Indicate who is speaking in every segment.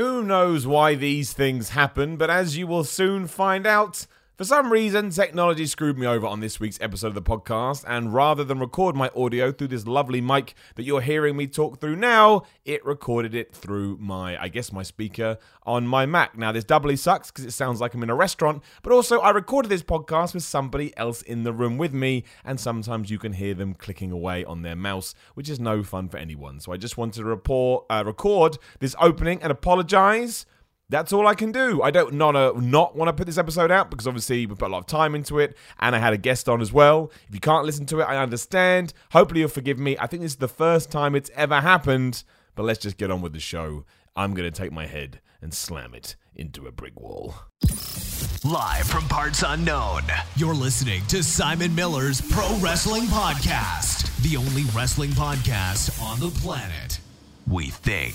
Speaker 1: Who knows why these things happen, but as you will soon find out, for some reason, technology screwed me over on this week's episode of the podcast, and rather than record my audio through this lovely mic that you're hearing me talk through now, it recorded it through my, I guess, my speaker on my Mac. Now, this doubly sucks because it sounds like I'm in a restaurant, but also I recorded this podcast with somebody else in the room with me, and sometimes you can hear them clicking away on their mouse, which is no fun for anyone. So I just wanted to report, uh, record this opening and apologize that's all I can do. I don't not uh, not want to put this episode out because obviously we've put a lot of time into it, and I had a guest on as well. If you can't listen to it, I understand. Hopefully you'll forgive me. I think this is the first time it's ever happened. But let's just get on with the show. I'm gonna take my head and slam it into a brick wall.
Speaker 2: Live from parts unknown, you're listening to Simon Miller's Pro Wrestling Podcast, the only wrestling podcast on the planet we think.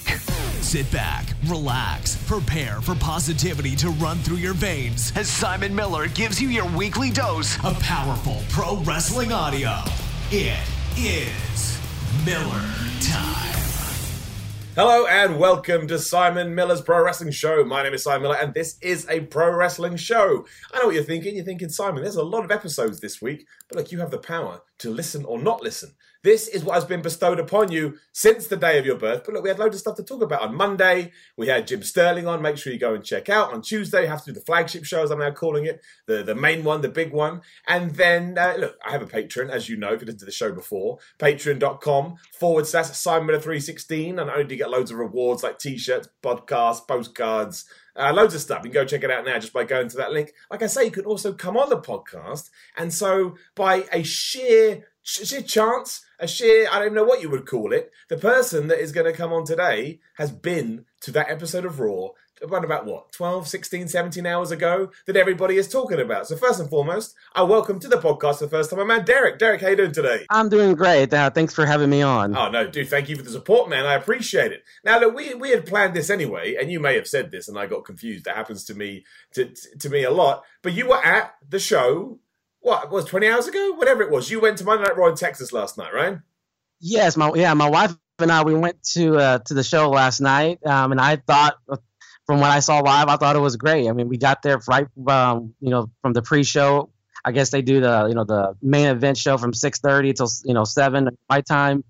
Speaker 2: Sit back, relax, prepare for positivity to run through your veins as Simon Miller gives you your weekly dose of powerful pro wrestling audio. It is Miller Time.
Speaker 1: Hello and welcome to Simon Miller's Pro Wrestling Show. My name is Simon Miller and this is a pro wrestling show. I know what you're thinking. You're thinking, Simon, there's a lot of episodes this week, but look, you have the power to listen or not listen. This is what has been bestowed upon you since the day of your birth. But look, we had loads of stuff to talk about. On Monday, we had Jim Sterling on. Make sure you go and check out. On Tuesday, you have to do the flagship show, as I'm now calling it, the, the main one, the big one. And then, uh, look, I have a Patreon, as you know, if you listened to the show before. Patreon.com forward slash Simon 316. And I only get loads of rewards like t shirts, podcasts, postcards. Uh, loads of stuff. You can go check it out now just by going to that link. Like I say, you can also come on the podcast. And so, by a sheer sheer chance, a sheer, I don't know what you would call it. The person that is going to come on today has been to that episode of Raw around about what, 12, 16, 17 hours ago that everybody is talking about. So, first and foremost, I welcome to the podcast for the first time my man Derek. Derek, how you doing today?
Speaker 3: I'm doing great. Uh, thanks for having me on.
Speaker 1: Oh, no, dude, thank you for the support, man. I appreciate it. Now, look, we, we had planned this anyway, and you may have said this, and I got confused. That happens to me to, to me a lot. But you were at the show what was 20 hours ago whatever it was you went to monday night raw in texas last night right
Speaker 3: yes my yeah my wife and i we went to uh, to the show last night um, and i thought from what i saw live i thought it was great. I mean we got there right um, you know from the pre-show. I guess they do the you know the main event show from 6.30 till you know 7 my time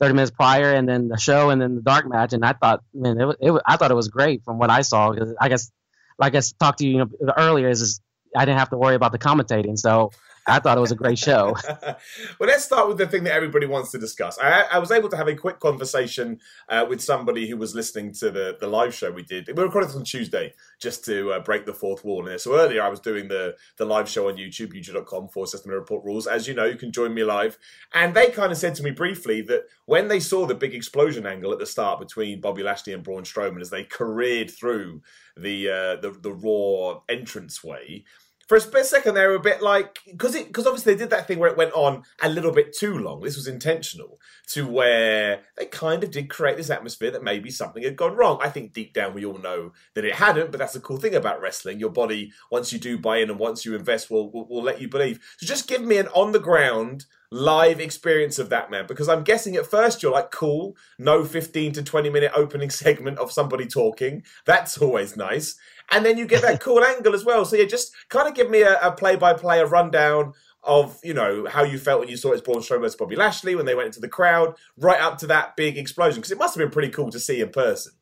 Speaker 3: 30 minutes prior and then the show and then the dark match. And i thought man it, it, i thought it was great from what i saw. I guess like i talked to you, you know, earlier is I didn't have to worry about the commentating. So I thought it was a great show.
Speaker 1: well, let's start with the thing that everybody wants to discuss. I, I was able to have a quick conversation uh, with somebody who was listening to the, the live show we did. We recorded this on Tuesday just to uh, break the fourth wall. And so earlier I was doing the, the live show on YouTube, youtube.com for System Report Rules. As you know, you can join me live. And they kind of said to me briefly that when they saw the big explosion angle at the start between Bobby Lashley and Braun Strowman as they careered through the uh, the, the Raw entranceway, for a split second they were a bit like because it because obviously they did that thing where it went on a little bit too long. This was intentional to where they kind of did create this atmosphere that maybe something had gone wrong. I think deep down we all know that it hadn't but that's the cool thing about wrestling. Your body once you do buy in and once you invest will will, will let you believe. So just give me an on the ground live experience of that man because i'm guessing at first you're like cool no 15 to 20 minute opening segment of somebody talking. That's always nice and then you get that cool angle as well. So yeah, just kind of give me a, play by play, a rundown of you know how you felt when you saw it's Braun Strowman versus Bobby Lashley when they went into the crowd, right up to that big explosion because it must have been pretty cool to see in person.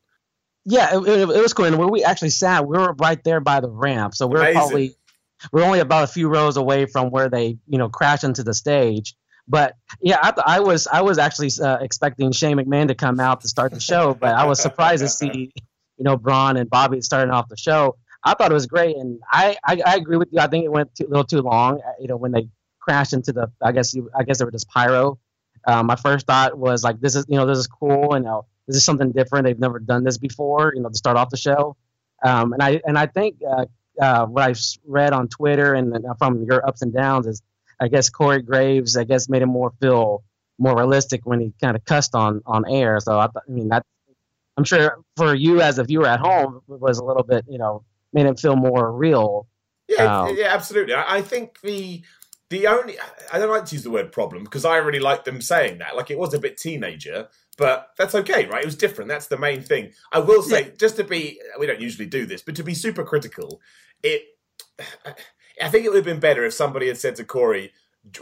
Speaker 3: Yeah, it, it, it was cool. And where we actually sat, we were right there by the ramp, so we are probably we're only about a few rows away from where they you know crash into the stage. But yeah, I, I was I was actually uh, expecting Shane McMahon to come out to start the show, but I was surprised to see you know, Braun and Bobby starting off the show. I thought it was great, and I, I, I agree with you. I think it went too, a little too long. Uh, you know, when they crashed into the, I guess you, I guess they were just pyro. Um, my first thought was like, this is, you know, this is cool, and you know, this is something different. They've never done this before, you know, to start off the show. Um, and I, and I think uh, uh, what I've read on Twitter and from your ups and downs is, I guess Corey Graves, I guess, made him more feel more realistic when he kind of cussed on on air. So I, th- I mean, that I'm sure for you as a viewer at home it was a little bit, you know, made it feel more real.
Speaker 1: Yeah, um, yeah, absolutely. I think the the only I don't like to use the word problem because I really like them saying that. Like it was a bit teenager, but that's okay, right? It was different. That's the main thing. I will say, yeah. just to be, we don't usually do this, but to be super critical, it. I think it would have been better if somebody had said to Corey,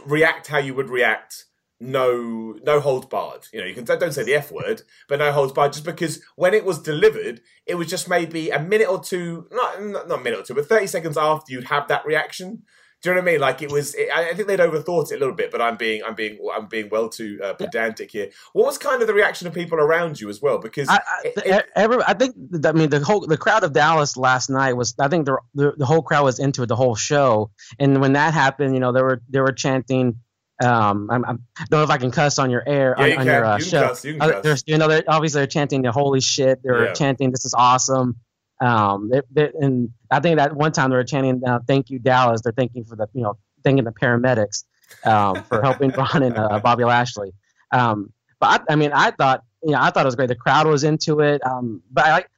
Speaker 1: react how you would react no no holds barred. You know, you can don't say the F word, but no holds barred. Just because when it was delivered, it was just maybe a minute or two, not not a minute or two, but thirty seconds after you'd have that reaction. Do you know what I mean? Like it was. It, I think they'd overthought it a little bit, but I'm being, I'm being, I'm being well too uh, pedantic here. What was kind of the reaction of people around you as well? Because I,
Speaker 3: I, it, every, I think, I mean, the whole the crowd of Dallas last night was. I think the, the the whole crowd was into it the whole show, and when that happened, you know, they were they were chanting um, I'm, I'm, I don't know if I can cuss on your air
Speaker 1: yeah,
Speaker 3: on,
Speaker 1: you
Speaker 3: on your
Speaker 1: uh,
Speaker 3: you show.
Speaker 1: Cuss, you uh,
Speaker 3: There's, you know, they're, obviously they're chanting the holy shit. They're yeah. chanting this is awesome. Um, they, they, and I think that one time they were chanting uh, "Thank you, Dallas." They're thanking for the you know thanking the paramedics um, for helping Braun and uh, Bobby Lashley. Um, but I, I, mean, I thought you know I thought it was great. The crowd was into it. Um, but I like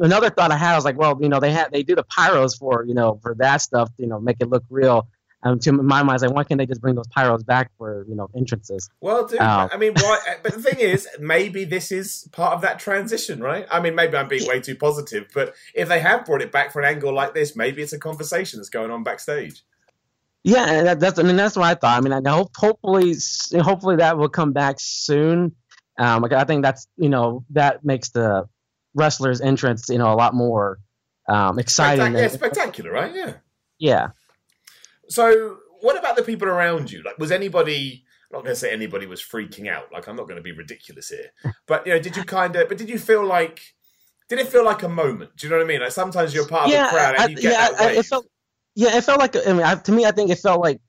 Speaker 3: another thought I had was like, well, you know, they had they do the pyros for you know for that stuff, you know, make it look real. Um, to my mind, like, why can't they just bring those pyros back for you know entrances?
Speaker 1: Well, dude, um, I mean, why? but the thing is, maybe this is part of that transition, right? I mean, maybe I'm being way too positive, but if they have brought it back for an angle like this, maybe it's a conversation that's going on backstage.
Speaker 3: Yeah, that, that's I mean that's what I thought. I mean, I hope hopefully hopefully that will come back soon. Um, like I think that's you know that makes the wrestlers' entrance you know a lot more um, exciting.
Speaker 1: Spectac- yeah, spectacular, right? Yeah.
Speaker 3: Yeah.
Speaker 1: So, what about the people around you? Like, was anybody? I'm not going to say anybody was freaking out. Like, I'm not going to be ridiculous here. But you know, did you kind of? But did you feel like? Did it feel like a moment? Do you know what I mean? Like sometimes you're part
Speaker 3: yeah,
Speaker 1: of the crowd and you get
Speaker 3: yeah,
Speaker 1: that wave.
Speaker 3: It felt, yeah, it felt like. I mean, I, to me, I think it felt like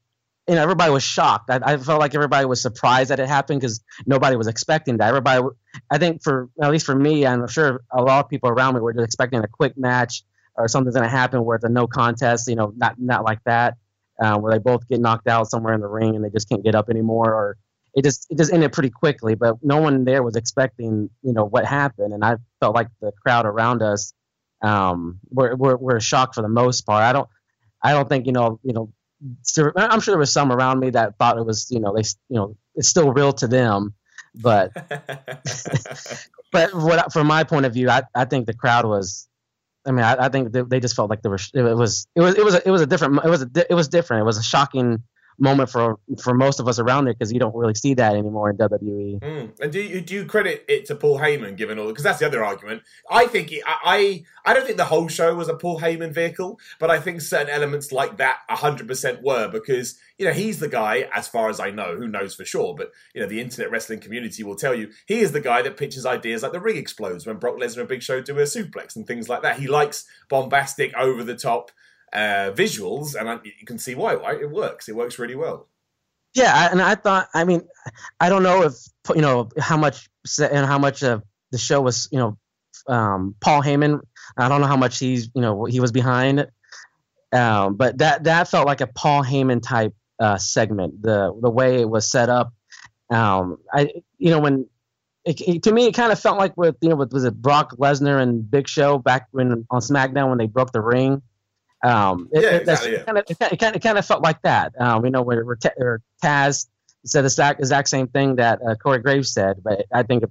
Speaker 3: you know everybody was shocked. I, I felt like everybody was surprised that it happened because nobody was expecting that. Everybody, I think for at least for me, I'm sure a lot of people around me were just expecting a quick match or something's going to happen where it's a no contest. You know, not not like that uh, where they both get knocked out somewhere in the ring and they just can't get up anymore, or it just it just ended pretty quickly. But no one there was expecting you know what happened, and I felt like the crowd around us um, were, were were shocked for the most part. I don't I don't think you know you know I'm sure there was some around me that thought it was you know they you know it's still real to them, but but what from my point of view, I I think the crowd was I mean, I, I think they, they, just felt like there was it was it was it was a, it was a different it was a, it was different. It was a shocking moment for for most of us around there because you don't really see that anymore in WWE.
Speaker 1: Mm. And do you do you credit it to Paul Heyman given all because that's the other argument. I think it, I I don't think the whole show was a Paul Heyman vehicle, but I think certain elements like that 100% were because you know he's the guy as far as I know, who knows for sure, but you know the internet wrestling community will tell you he is the guy that pitches ideas like the ring explodes when Brock Lesnar and Big Show do a suplex and things like that. He likes bombastic over the top uh, visuals, and I, you can see why. Right? It works. It works really well.
Speaker 3: Yeah, and I thought. I mean, I don't know if you know how much and how much of the show was you know um, Paul Heyman. I don't know how much he's you know he was behind it, um, but that that felt like a Paul Heyman type uh, segment. The the way it was set up. Um, I you know when it, it, to me, it kind of felt like with you know with was it Brock Lesnar and Big Show back when on SmackDown when they broke the ring. Um, it,
Speaker 1: yeah, exactly, yeah.
Speaker 3: Kind of, it, kind of, it kind of felt like that. Um, you know, where, where, where Taz said the exact, exact same thing that uh, Corey Graves said, but I think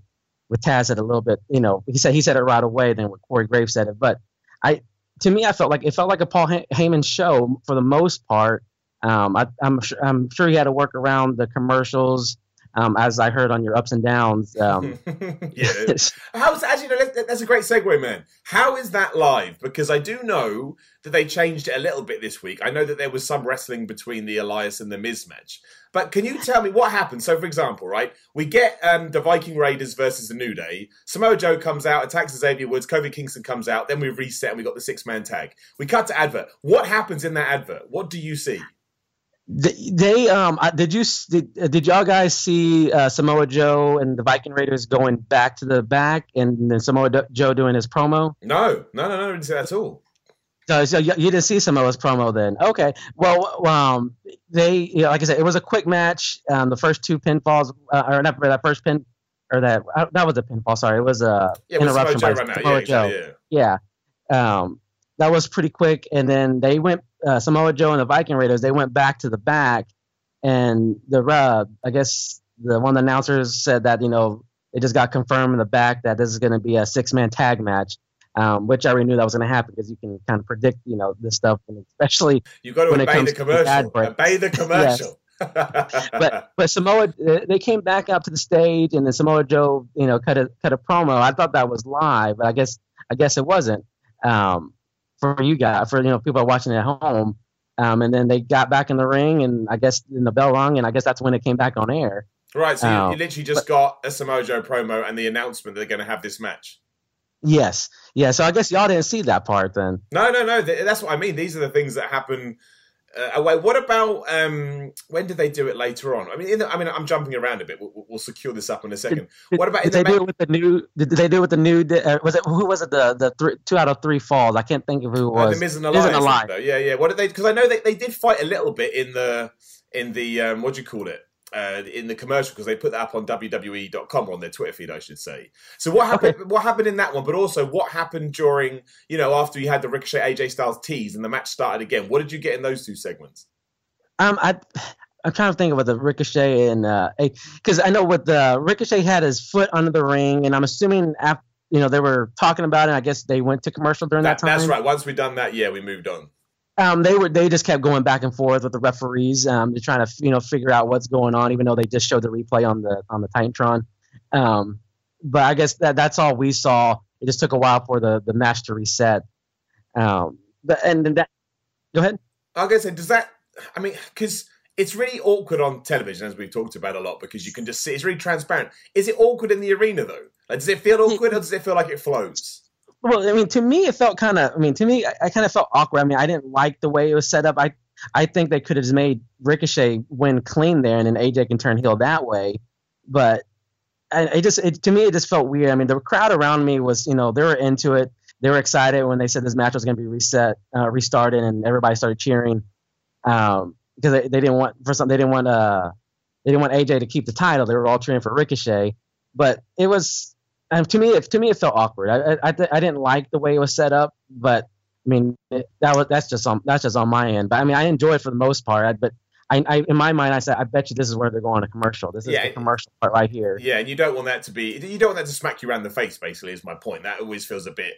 Speaker 3: with Taz said a little bit, you know, he said he said it right away than what Corey Graves said it. But I, to me, I felt like it felt like a Paul Heyman show for the most part. Um, I, am sure, I'm sure he had to work around the commercials um, as I heard on your ups and downs. Um,
Speaker 1: yeah. How's actually no, that's a great segue, man. How is that live? Because I do know that they changed it a little bit this week. I know that there was some wrestling between the Elias and the Miz match. But can you tell me what happened? So, for example, right, we get um, the Viking Raiders versus the New Day. Samoa Joe comes out, attacks Xavier Woods. Kofi Kingston comes out. Then we reset and we got the six man tag. We cut to advert. What happens in that advert? What do you see?
Speaker 3: They, they um did you did, did y'all guys see uh, Samoa Joe and the Viking Raiders going back to the back and then Samoa Joe doing his promo?
Speaker 1: No, no, no, no, I didn't see that at all.
Speaker 3: So, so you, you, didn't see Samoa's promo then? Okay. Well, um, they you know, like I said, it was a quick match. Um, the first two pinfalls, uh, or not that first pin, or that uh, that was a pinfall. Sorry, it was a
Speaker 1: yeah, interruption by Samoa Joe.
Speaker 3: Yeah, yeah. yeah. Um, that was pretty quick. And then they went uh, Samoa Joe and the Viking Raiders. They went back to the back, and the uh, I guess the one of the announcers said that you know it just got confirmed in the back that this is going to be a six man tag match. Um, which I already knew that was going to happen because you can kind of predict, you know, this stuff, and especially
Speaker 1: you got to when obey the commercial. Obey the commercial.
Speaker 3: but but Samoa they came back up to the stage and then Samoa Joe you know cut a cut a promo. I thought that was live, but I guess I guess it wasn't um, for you guys for you know people watching at home. Um, and then they got back in the ring, and I guess in the bell rung, and I guess that's when it came back on air.
Speaker 1: Right, so um, you, you, literally just but, got a Samoa Joe promo and the announcement they're going to have this match.
Speaker 3: Yes, yeah. So I guess y'all didn't see that part then.
Speaker 1: No, no, no. That's what I mean. These are the things that happen uh, away. What about um, when did they do it later on? I mean, the, I mean, I'm jumping around a bit. We'll, we'll secure this up in a second.
Speaker 3: Did,
Speaker 1: what about
Speaker 3: did they do it with the new? Did they do it with the new? Uh, was it who was it? The the three, two out of three falls. I can't think of who it was.
Speaker 1: Uh, the Miz and Elias. Yeah, yeah. What did they? Because I know they, they did fight a little bit in the in the um, what do you call it? Uh, in the commercial because they put that up on WWE.com on their Twitter feed, I should say. So what happened? Okay. What happened in that one? But also, what happened during you know after you had the Ricochet AJ Styles tease and the match started again? What did you get in those two segments?
Speaker 3: Um, I. I'm trying to think about the Ricochet and because uh, I know what the Ricochet had his foot under the ring, and I'm assuming after you know they were talking about it. I guess they went to commercial during that, that time.
Speaker 1: That's right. Once we done that, yeah, we moved on.
Speaker 3: Um, they were they just kept going back and forth with the referees. Um, they're trying to you know figure out what's going on, even though they just showed the replay on the on the Titantron. Um, but I guess that that's all we saw. It just took a while for the the match to reset. Um, but and that go ahead.
Speaker 1: I guess does that. I mean, because it's really awkward on television, as we've talked about a lot, because you can just see it's really transparent. Is it awkward in the arena though? Like, does it feel awkward, or does it feel like it flows?
Speaker 3: Well, I mean, to me, it felt kind of. I mean, to me, I, I kind of felt awkward. I mean, I didn't like the way it was set up. I, I think they could have made Ricochet win clean there, and then AJ can turn heel that way. But I, it just, it, to me, it just felt weird. I mean, the crowd around me was, you know, they were into it. They were excited when they said this match was going to be reset, uh, restarted, and everybody started cheering um, because they, they didn't want for some they didn't want uh they didn't want AJ to keep the title. They were all cheering for Ricochet, but it was and to me, it, to me, it felt awkward. I, I, I didn't like the way it was set up, but I mean, it, that was that's just on that's just on my end. But I mean, I enjoy it for the most part. I, but I, I, in my mind, I said, I bet you this is where they're going to commercial. This is yeah, the commercial part right here.
Speaker 1: Yeah, and you don't want that to be, you don't want that to smack you around the face. Basically, is my point. That always feels a bit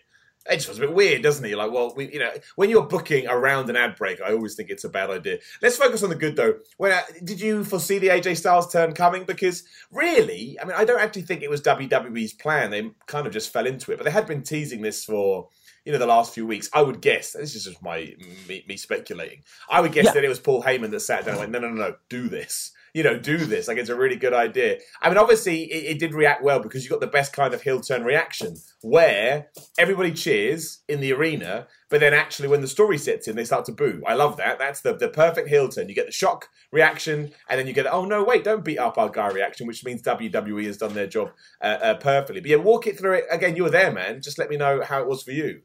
Speaker 1: it just feels a bit weird, doesn't it? like, well, we, you know, when you're booking around an ad break, I always think it's a bad idea. Let's focus on the good though. When uh, did you foresee the AJ Styles turn coming? Because really, I mean, I don't actually think it was WWE's plan. They kind of just fell into it, but they had been teasing this for you know the last few weeks. I would guess this is just my me, me speculating. I would guess yeah. that it was Paul Heyman that sat down and went, no, no, no, no, do this you know, do this. Like it's a really good idea. I mean, obviously, it, it did react well because you got the best kind of heel turn reaction where everybody cheers in the arena, but then actually when the story sets in, they start to boo. I love that. That's the, the perfect heel turn. You get the shock reaction, and then you get, oh no, wait, don't beat up our guy reaction, which means WWE has done their job uh, uh, perfectly. But yeah, walk it through it again. You were there, man. Just let me know how it was for you.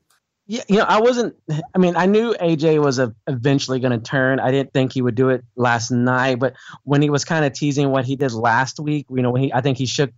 Speaker 3: Yeah, you know, I wasn't. I mean, I knew AJ was a, eventually going to turn. I didn't think he would do it last night, but when he was kind of teasing what he did last week, you know, when he, I think he shook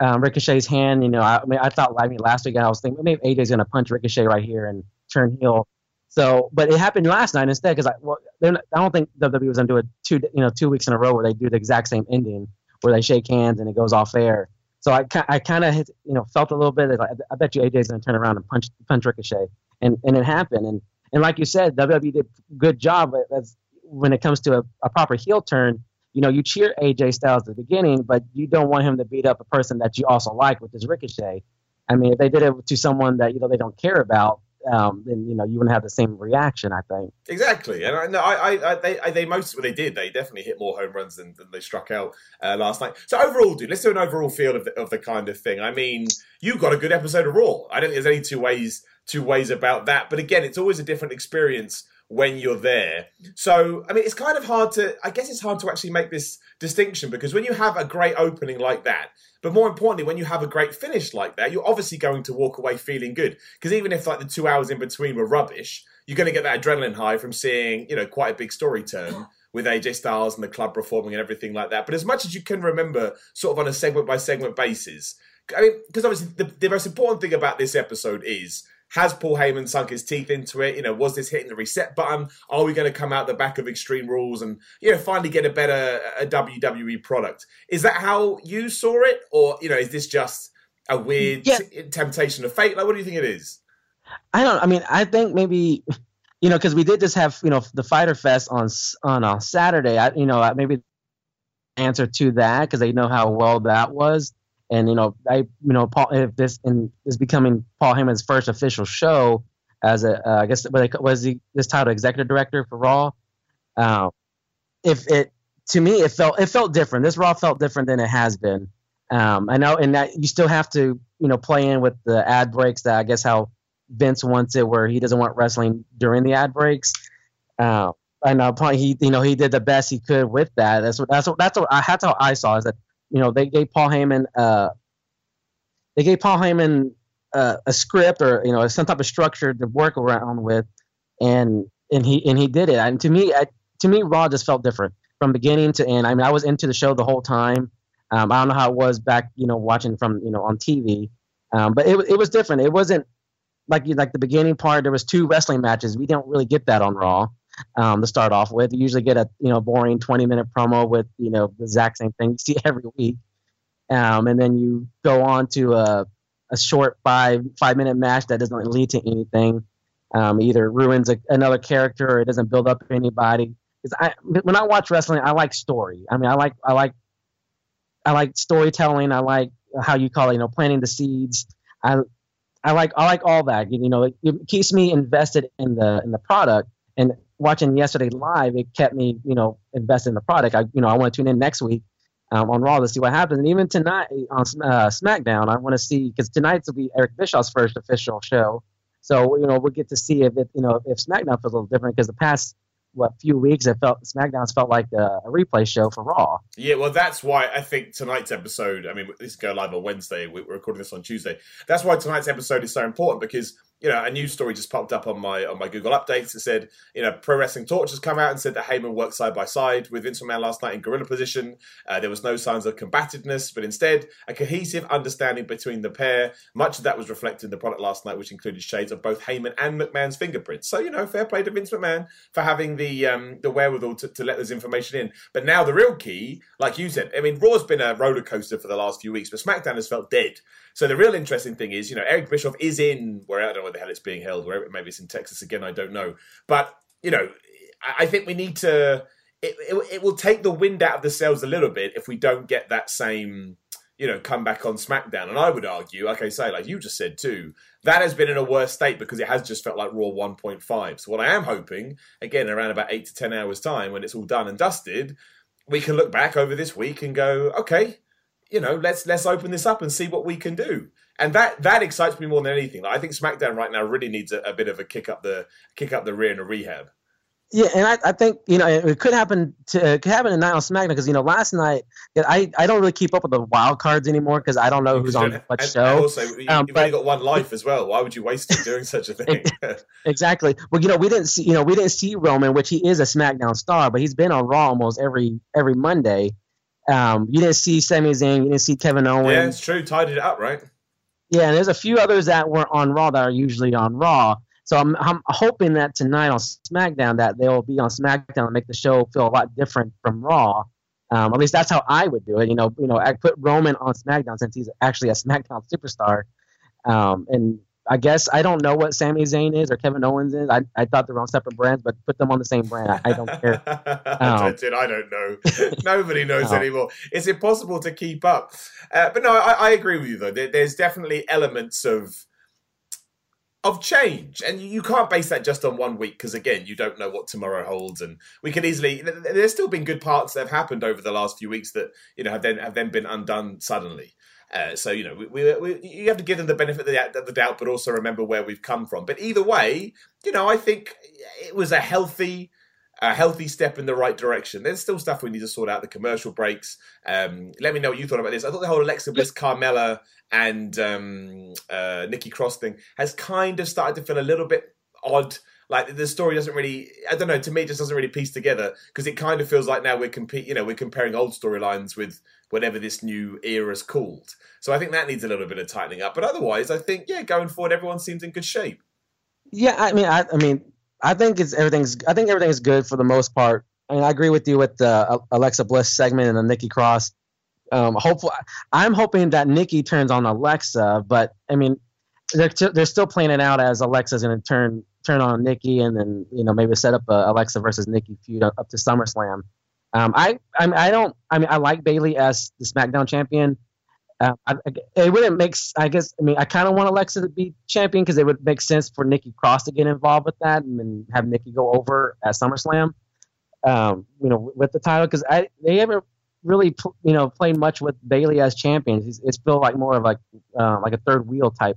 Speaker 3: um, Ricochet's hand. You know, I, I, mean, I thought, I mean, last week I was thinking maybe AJ's going to punch Ricochet right here and turn heel. So, but it happened last night instead because I, well, not, I don't think WWE was going to do it two, you know, two weeks in a row where they do the exact same ending where they shake hands and it goes off air. So I, I kind of, you know, felt a little bit. Like, I bet you AJ's going to turn around and punch, punch Ricochet and and it happened. And and like you said, WWE did good job as when it comes to a, a proper heel turn. You know, you cheer AJ Styles at the beginning, but you don't want him to beat up a person that you also like, which is Ricochet. I mean, if they did it to someone that you know they don't care about, um, then you know you wouldn't have the same reaction. I think
Speaker 1: exactly, and I, no, I, I, they, I, they most what they did, they definitely hit more home runs than, than they struck out uh, last night. So overall, dude, let's do an overall feel of the, of the kind of thing. I mean, you got a good episode of Raw. I don't think there's any two ways two ways about that. But again, it's always a different experience when you're there. So, I mean, it's kind of hard to, I guess it's hard to actually make this distinction because when you have a great opening like that, but more importantly, when you have a great finish like that, you're obviously going to walk away feeling good. Because even if like the two hours in between were rubbish, you're going to get that adrenaline high from seeing, you know, quite a big story turn with AJ Styles and the club performing and everything like that. But as much as you can remember, sort of on a segment by segment basis, I mean, because obviously the, the most important thing about this episode is has Paul Heyman sunk his teeth into it? You know, was this hitting the reset button? Are we going to come out the back of Extreme Rules and you know finally get a better a WWE product? Is that how you saw it, or you know, is this just a weird yeah. t- temptation of fate? Like, what do you think it is?
Speaker 3: I don't. I mean, I think maybe you know because we did just have you know the Fyter Fest on on a Saturday. I, you know, maybe answer to that because they know how well that was. And you know, I you know, Paul, if this and is becoming Paul Heyman's first official show as a, uh, I guess was he this title executive director for Raw. Um, if it to me, it felt it felt different. This Raw felt different than it has been. Um, I know, and that you still have to you know play in with the ad breaks. That I guess how Vince wants it, where he doesn't want wrestling during the ad breaks. Uh, I know he you know he did the best he could with that. That's what that's what that's what I that's how I saw is that you know they gave Paul Heyman uh they gave Paul Heyman uh, a script or you know some type of structure to work around with, and and he and he did it. And to me, I, to me, Raw just felt different from beginning to end. I mean, I was into the show the whole time. Um, I don't know how it was back, you know, watching from you know on TV, um, but it it was different. It wasn't like like the beginning part. There was two wrestling matches. We don't really get that on Raw um, to start off with. You usually get a you know boring 20 minute promo with you know the exact same thing you see every week, um, and then you go on to a, a short five five minute match that doesn't lead to anything. Um, either ruins a, another character or it doesn't build up anybody. Because I when I watch wrestling, I like story. I mean, I like I like I like storytelling. I like how you call it, you know, planting the seeds. I I like I like all that. You know, it, it keeps me invested in the in the product. And watching yesterday live, it kept me, you know, invested in the product. I, you know, I want to tune in next week um, on Raw to see what happens. And even tonight on uh, SmackDown, I want to see because tonight's will be Eric Bischoff's first official show. So you know, we'll get to see if it, you know, if SmackDown feels a little different because the past what few weeks it felt SmackDown's felt like a, a, replay show for Raw.
Speaker 1: Yeah, well, that's why I think tonight's episode. I mean, this go live on Wednesday. We're recording this on Tuesday. That's why tonight's episode is so important because you know, a news story just popped up on my on my Google updates. It said, you know, Pro Wrestling Torch has come out and said that Heyman worked side by side with Vince McMahon last night in gorilla position. Uh, there was no signs of combativeness, but instead a cohesive understanding between the pair. Much of that was reflected in the product last night, which included shades of both Heyman and McMahon's fingerprints. So, you know, fair play to Vince McMahon for having the um, the wherewithal to, to let this information in. But now the real key, like you said, I mean, Raw's been a roller coaster for the last few weeks, but SmackDown has felt dead. So the real interesting thing is, you know, Eric Bischoff is in where I don't know where the hell it's being held, where maybe it's in Texas again, I don't know. But you know, I think we need to. It, it, it will take the wind out of the sails a little bit if we don't get that same you know, come back on SmackDown. And I would argue, like I say, like you just said too, that has been in a worse state because it has just felt like Raw 1.5. So what I am hoping, again, around about eight to ten hours time, when it's all done and dusted, we can look back over this week and go, okay, you know, let's let's open this up and see what we can do. And that that excites me more than anything. Like, I think SmackDown right now really needs a, a, bit of a kick up the kick up the rear and a rehab.
Speaker 3: Yeah, and I, I think you know it could happen to it could happen tonight on SmackDown because you know last night I, I don't really keep up with the wild cards anymore because I don't know who's on what show.
Speaker 1: And also, you, um, you've only got one life as well. Why would you waste it doing such a thing?
Speaker 3: exactly. Well, you know we didn't see you know we didn't see Roman, which he is a SmackDown star, but he's been on Raw almost every every Monday. Um, you didn't see Sami Zayn, you didn't see Kevin Owens.
Speaker 1: Yeah, it's true. Tied it up, right?
Speaker 3: Yeah, and there's a few others that were on Raw that are usually on Raw. So I'm, I'm hoping that tonight on SmackDown that they will be on SmackDown and make the show feel a lot different from Raw. Um, at least that's how I would do it. You know, you know, I put Roman on SmackDown since he's actually a SmackDown superstar, um, and I guess I don't know what Sami Zayn is or Kevin Owens is. I, I thought they're on separate brands, but put them on the same brand. I, I don't care.
Speaker 1: Um, I don't know. Nobody knows no. anymore. It's impossible to keep up. Uh, but no, I, I, agree with you though. There, there's definitely elements of of change, and you can't base that just on one week because again, you don't know what tomorrow holds. And we could easily. There's still been good parts that have happened over the last few weeks that you know have then have then been undone suddenly. Uh, so you know, we, we, we, you have to give them the benefit of the, doubt, but also remember where we've come from. But either way, you know, I think it was a healthy, a healthy step in the right direction. There's still stuff we need to sort out. The commercial breaks. Um, let me know what you thought about this. I thought the whole Alexa Bliss, Carmella, and um, uh, Nikki Cross thing has kind of started to feel a little bit odd. Like the story doesn't really, I don't know. To me, it just doesn't really piece together because it kind of feels like now we're compete, you know, we're comparing old storylines with whatever this new era is called. So I think that needs a little bit of tightening up. But otherwise, I think yeah, going forward, everyone seems in good shape.
Speaker 3: Yeah, I mean, I, I mean, I think it's everything's. I think everything is good for the most part. Mean, I agree with you with the Alexa Bliss segment and the Nikki Cross. Um, hopefully, I'm hoping that Nikki turns on Alexa, but I mean, they're t- they're still playing it out as Alexa's going to turn turn on Nikki, and then you know maybe set up a Alexa versus Nikki feud up to SummerSlam. Um, I I, mean, I don't I mean I like Bayley as the SmackDown champion. Uh, I, it wouldn't make I guess I mean I kind of want Alexa to be champion because it would make sense for Nikki Cross to get involved with that and then have Nikki go over at SummerSlam. Um, you know, with the title because I they haven't really you know played much with Bayley as champion. It's, it's feel like more of like uh, like a third wheel type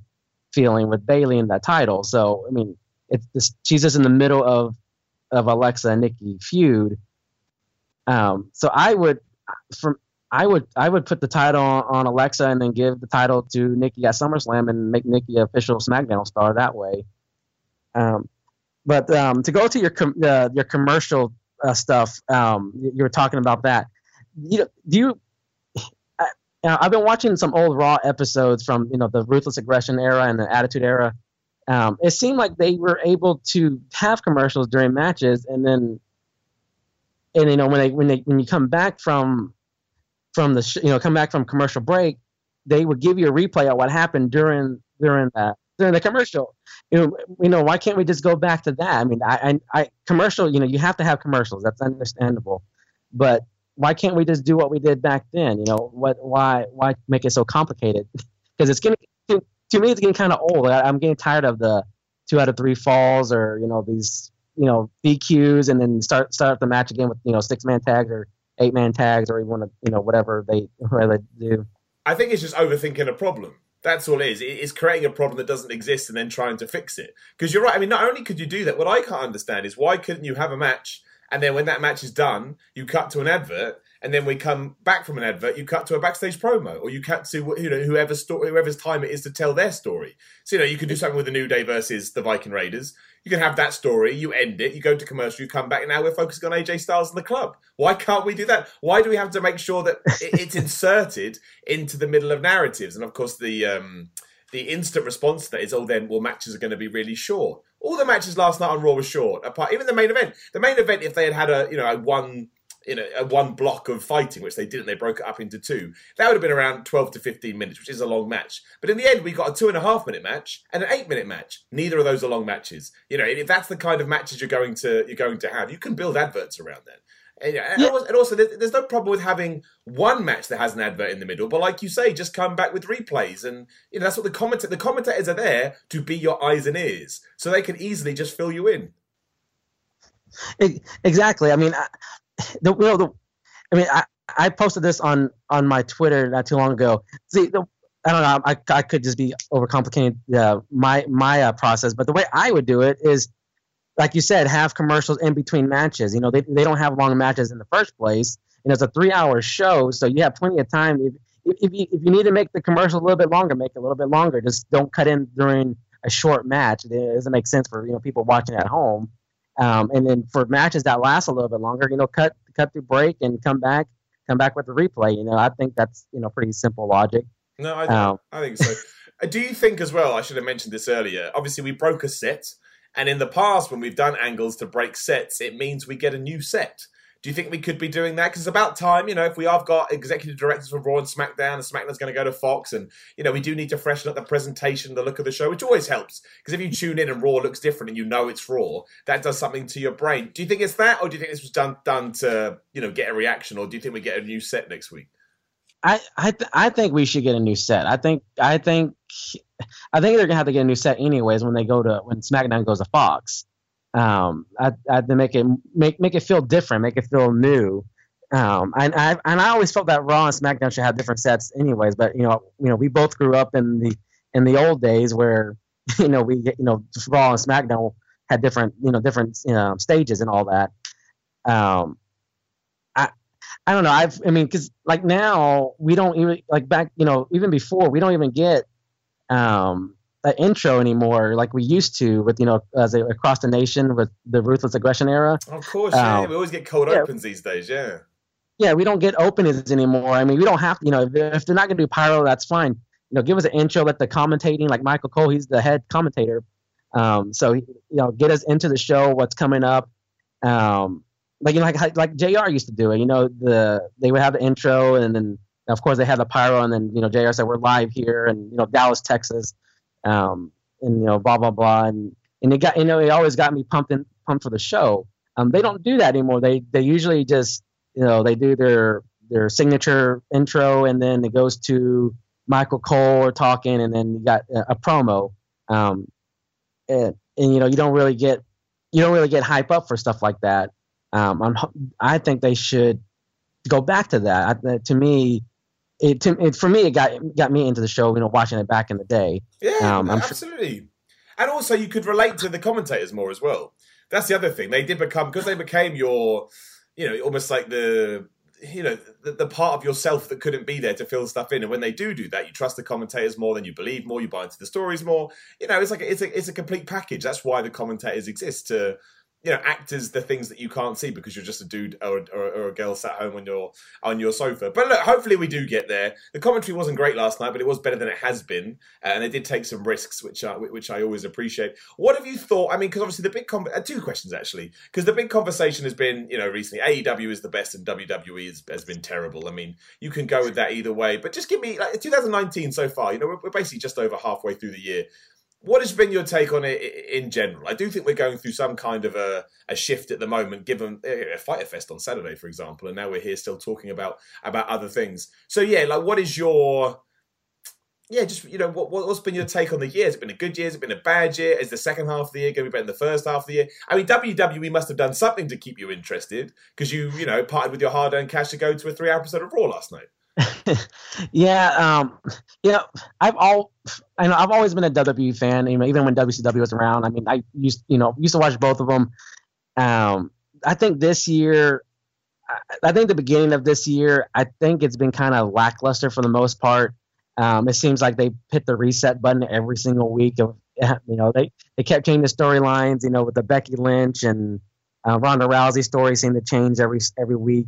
Speaker 3: feeling with Bayley in that title. So I mean, it's just, she's just in the middle of of Alexa and Nikki feud. Um, so I would from I would I would put the title on, Alexa and then give the title to Nikki at SummerSlam and make Nikki official SmackDown star that way. Um, but um, to go to your com- uh, your commercial uh, stuff, um, you were talking about that. You, do you now, I've been watching some old Raw episodes from you know the Ruthless Aggression era and the Attitude era. Um, it seemed like they were able to have commercials during matches, and then, and you know when they when they when you come back from from the sh- you know come back from commercial break, they would give you a replay of what happened during during that during the commercial. You know, you know why can't we just go back to that? I mean, I, I, I commercial. You know, you have to have commercials. That's understandable, but why can't we just do what we did back then? You know, what why why make it so complicated? Because it's getting to, me it's getting kind of old. I, I'm getting tired of the two out of three falls or you know these you know DQs and then start start the match again with you know six man tags or eight man tags or even you know whatever they whatever they do.
Speaker 1: I think it's just overthinking a problem. That's all it is. It's creating a problem that doesn't exist and then trying to fix it. Because you're right. I mean, not only could you do that, what I can't understand is why couldn't you have a match and then when that match is done, you cut to an advert, and then we come back from an advert, you cut to a backstage promo, or you cut to you know whoever's story, whoever's time it is to tell their story. So you know you could do something with the New Day versus the Viking Raiders. You can have that story, you end it, you go to commercial, you come back, and now we're focusing on AJ Styles and the club. Why can't we do that? Why do we have to make sure that it's inserted into the middle of narratives? And of course, the um, the instant response to that is, oh, then well, matches are going to be really short. All the matches last night on Raw were short. Apart, even the main event. The main event, if they had had a you know a one you know a one block of fighting, which they didn't, they broke it up into two. That would have been around twelve to fifteen minutes, which is a long match. But in the end, we got a two and a half minute match and an eight minute match. Neither of those are long matches. You know, if that's the kind of matches you're going to you're going to have, you can build adverts around that. And, yeah. and also, there's no problem with having one match that has an advert in the middle, but like you say, just come back with replays, and you know that's what the commenta- the commentators are there to be your eyes and ears, so they can easily just fill you in.
Speaker 3: Exactly. I mean, the, you know, the, I mean, I, I posted this on on my Twitter not too long ago. See, the, I don't know. I, I could just be overcomplicating uh, my my uh, process, but the way I would do it is like you said, have commercials in between matches. You know, they, they don't have long matches in the first place. And it's a three hour show, so you have plenty of time. If, if, you, if you need to make the commercial a little bit longer, make it a little bit longer. Just don't cut in during a short match. It doesn't make sense for you know people watching at home. Um, and then for matches that last a little bit longer, you know, cut cut through break and come back, come back with the replay. You know, I think that's you know pretty simple logic.
Speaker 1: No, I, um, I think so. Do you think as well? I should have mentioned this earlier. Obviously, we broke a set and in the past, when we've done angles to break sets, it means we get a new set. Do you think we could be doing that? Because it's about time, you know, if we have got executive directors for Raw and SmackDown, and SmackDown's going to go to Fox, and, you know, we do need to freshen up the presentation, the look of the show, which always helps. Because if you tune in and Raw looks different and you know it's Raw, that does something to your brain. Do you think it's that, or do you think this was done done to, you know, get a reaction, or do you think we get a new set next week?
Speaker 3: I I, th- I think we should get a new set. I think I think I think they're gonna have to get a new set anyways when they go to when SmackDown goes to Fox. Um, I, I had to make it make make it feel different, make it feel new. Um, and I and I always felt that Raw and SmackDown should have different sets, anyways. But you know, you know, we both grew up in the in the old days where you know we you know Raw and SmackDown had different you know different you know, stages and all that. Um, I I don't know. I've I mean, because like now we don't even like back you know even before we don't even get um, an intro anymore like we used to with you know as a, across the nation with the ruthless aggression era.
Speaker 1: Of course, yeah. Um, we always get cold yeah. opens these days, yeah.
Speaker 3: Yeah, we don't get openings anymore. I mean, we don't have to you know if they're, if they're not going to do pyro, that's fine. You know, give us an intro, let the commentating like Michael Cole, he's the head commentator. Um, so you know, get us into the show, what's coming up. Um, like you know, like like Jr. used to do it. You know, the they would have the intro, and then of course they had the pyro, and then you know Jr. said we're live here, and you know Dallas, Texas, um, and you know blah blah blah, and and it got you know it always got me pumped in, pumped for the show. Um, they don't do that anymore. They they usually just you know they do their their signature intro, and then it goes to Michael Cole or talking, and then you got a, a promo. Um, and, and you know you don't really get you don't really get hype up for stuff like that. Um, I'm, I think they should go back to that. I, to me, it, to, it, for me it got got me into the show. You know, watching it back in the day.
Speaker 1: Yeah, um, absolutely. Sure. And also, you could relate to the commentators more as well. That's the other thing. They did become because they became your, you know, almost like the you know the, the, part of yourself that couldn't be there to fill stuff in and when they do do that you trust the commentators more than you believe more you buy into the stories more you know it's like it's a, it's a complete package that's why the commentators exist to you know act as the things that you can't see because you're just a dude or, or, or, a girl sat home on your on your sofa. But look hopefully we do get there. The commentary wasn't great last night but it was better than it has been uh, and they did take some risks which I, which I always appreciate. What have you thought? I mean because obviously the big uh, two questions actually. Because the big conversation has been you know recently AEW is the best and WWE has been terrible. I mean you can go with that either way but just give me like 2019 so far you know we're, we're basically just over halfway through the year what has been your take on it in general? I do think we're going through some kind of a, a shift at the moment, given eh, eh, a Fyter Fest on Saturday, for example, and now we're here still talking about about other things. So yeah, like what is your yeah, just you know, what what's been your take on the year? Has it been a good year? Has it been a bad year? Is the second half of the year going to be better than the first half of the year? I mean, WWE must have done something to keep you interested because you you know parted with your hard earned cash to go to a three hour episode of Raw last night.
Speaker 3: yeah, um, you know, I've all, I know I've always been a WWE fan. You know, even when WCW was around. I mean, I used, you know, used to watch both of them. Um, I think this year, I, think the beginning of this year, I think it's been kind of lackluster for the most part. Um, it seems like they hit the reset button every single week. Of you know, they they kept changing the storylines. You know, with the Becky Lynch and uh, Ronda Rousey story seemed to change every every week.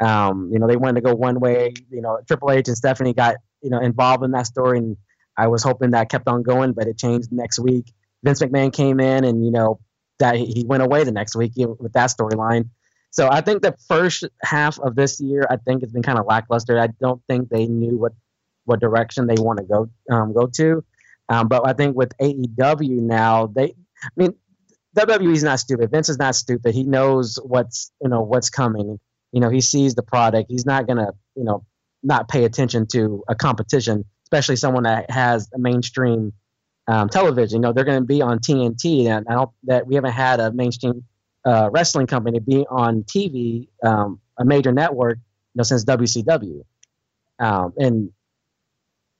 Speaker 3: Um, you know, they wanted to go one way. You know, Triple H and Stephanie got you know involved in that story, and I was hoping that kept on going, but it changed next week. Vince McMahon came in, and you know that he went away the next week with that storyline. So I think the first half of this year, I think it's been kind of lackluster. I don't think they knew what what direction they want to go um, go to. Um, but I think with AEW now, they, I mean, WWE's not stupid. Vince is not stupid. He knows what's you know what's coming. You know, he sees the product. He's not gonna, you know, not pay attention to a competition, especially someone that has a mainstream um, television. You know, they're going to be on TNT, and I don't that we haven't had a mainstream uh, wrestling company be on TV, um, a major network, you know, since WCW. Um, and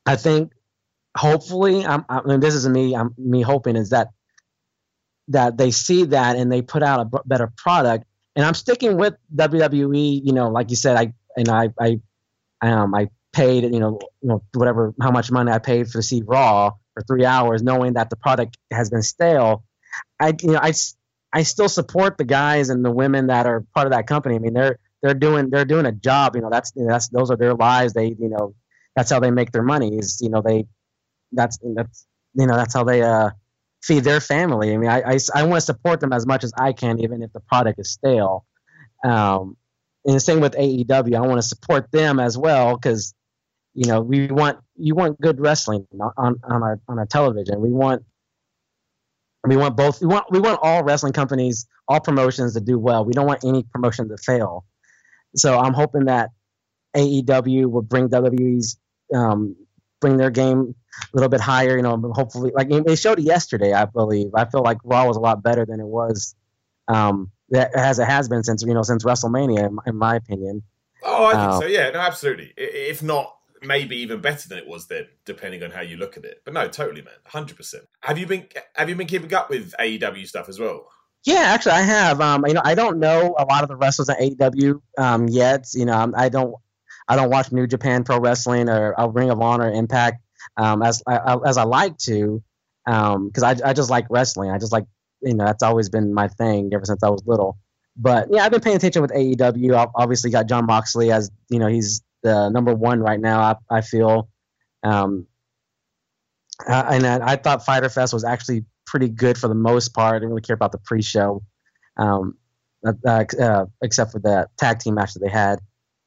Speaker 3: I think, hopefully, I'm, I mean, this is me. I'm me hoping is that that they see that and they put out a better product and I'm sticking with WWE. You know, like you said, I and I I um I paid you know you know whatever how much money I paid for see Raw for three hours, knowing that the product has been stale. I you know I I still support the guys and the women that are part of that company. I mean, they're they're doing they're doing a job. You know, that's you know, that's those are their lives. They you know that's how they make their money. Is you know they that's that's you know that's how they uh feed their family. I mean, I, I, I want to support them as much as I can, even if the product is stale. Um, and the same with AEW. I want to support them as well because, you know, we want you want good wrestling on, on our on our television. We want we want both. We want we want all wrestling companies, all promotions to do well. We don't want any promotion to fail. So I'm hoping that AEW will bring WWE's um, bring their game a little bit higher. You know, hopefully, like they showed it yesterday, I believe. I feel like Raw was a lot better than it was, um, that as it has been since you know since WrestleMania, in, in my opinion.
Speaker 1: Oh, I think uh, so. Yeah, no, absolutely. If not, maybe even better than it was then, depending on how you look at it. But no, totally, man, hundred percent. Have you been Have you been keeping up with AEW stuff as well?
Speaker 3: Yeah, actually, I have. Um, you know, I don't know a lot of the wrestlers at AEW um, yet. You know, I don't I don't watch New Japan Pro Wrestling or uh, Ring of Honor, Impact um, as I, as I like to. because um, I I just like wrestling. I just like you know that's always been my thing ever since I was little. But yeah, I've been paying attention with AEW. I've obviously got Jon Moxley as you know he's the number one right now. I, I feel, um, and I, I, thought Fyter Fest was actually pretty good for the most part. I didn't really care about the pre-show, um, uh, uh, except for the tag team match that they had.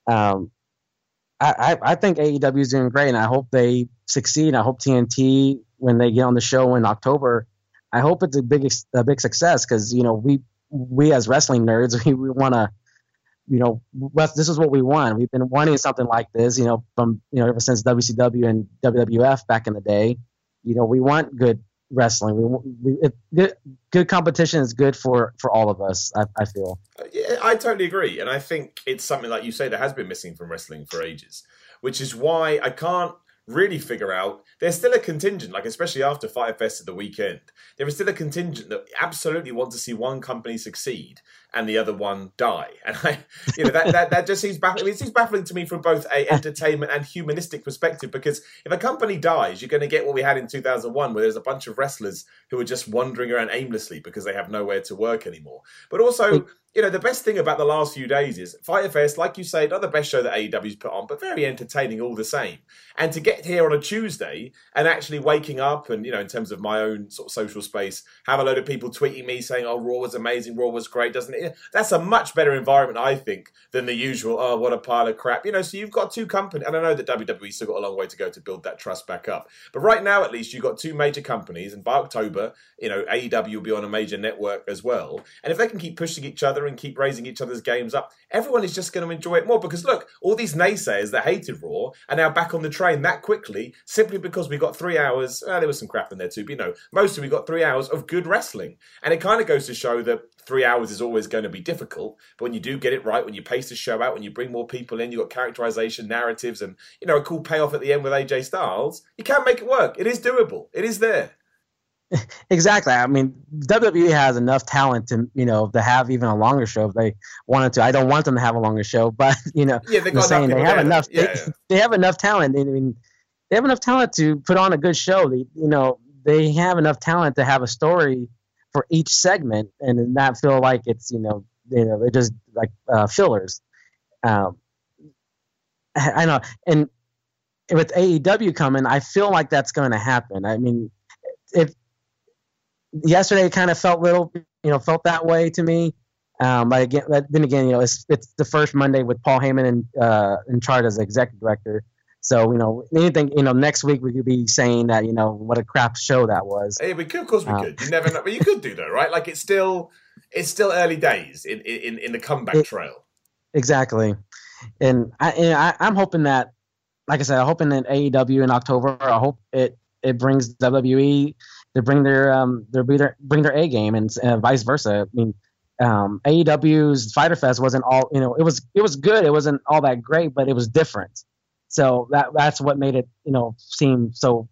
Speaker 3: Um, I, I, think AEW is doing great, and I hope they succeed. I hope TNT, when they get on the show in October, I hope it's a big a big success because you know we we as wrestling nerds we, we want to you know this is what we want. We've been wanting something like this, you know, from you know ever since WCW and WWF back in the day. You know, we want good wrestling. We, we it, good, good competition is good for for all of us. I, I feel.
Speaker 1: Yeah, I totally agree, and I think it's something like you say that has been missing from wrestling for ages, which is why I can't really figure out there's still a contingent, like especially after Fyter Fest at the weekend, there is still a contingent that absolutely want to see one company succeed and the other one die. And I, you know, that that, that just seems baffling. I mean, it seems baffling to me from both a entertainment and humanistic perspective because if a company dies, you're going to get what we had in 2001, where there's a bunch of wrestlers who are just wandering around aimlessly because they have nowhere to work anymore. But also you know, the best thing about the last few days is Fyter Fest, like you say, not the best show that AEW's put on, but very entertaining all the same. And to get here on a Tuesday and actually waking up and, you know, in terms of my own sort of social space, have a load of people tweeting me saying, oh, Raw was amazing, Raw was great, doesn't it? That's a much better environment, I think, than the usual, oh, what a pile of crap. You know, so you've got two companies, and I know that WWE still got a long way to go to build that trust back up. But right now, at least, you've got two major companies, and by October, you know, AEW will be on a major network as well. And if they can keep pushing each other and keep raising each other's games up, everyone is just going to enjoy it more. Because look, all these naysayers that hated Raw are now back on the train that quickly simply because we got three hours. Well, there was some crap in there too, but you know, mostly we got three hours of good wrestling. And it kind of goes to show that three hours is always going to be difficult. But when you do get it right, when you pace the show out, when you bring more people in, you've got characterization, narratives, and you know, a cool payoff at the end with AJ Styles, you can make it work. It is doable. It is there.
Speaker 3: Exactly. I mean, WWE has enough talent to you know to have even a longer show if they wanted to. I don't want them to have a longer show, but you know,
Speaker 1: yeah, they
Speaker 3: saying they have enough. Yeah, they, yeah. they, have enough talent. I mean, they have enough talent to put on a good show. They, you know, they have enough talent to have a story for each segment and not feel like it's you know you know they're just like uh, fillers. Um, I know, and with AEW coming, I feel like that's going to happen. I mean, if yesterday kind of felt little, you know, felt that way to me. Um, but again, then again, you know, it's it's the first Monday with Paul Heyman in uh, in charge as executive director. So you know, anything you know, next week we could be saying that you know what a crap show that was.
Speaker 1: Hey, we could, of course, we um, could. You never know, but you could do though, right? Like it's still it's still early days in in, in the comeback it, trail.
Speaker 3: Exactly, and I, and I I'm hoping that, like I said, I'm hoping that AEW in October. I hope it it brings WWE to bring their um their bring their, bring their A game and, and vice versa. I mean, um, AEW's Fyter Fest wasn't all you know. It was it was good. It wasn't all that great, but it was different. So that that's what made it you know seem so.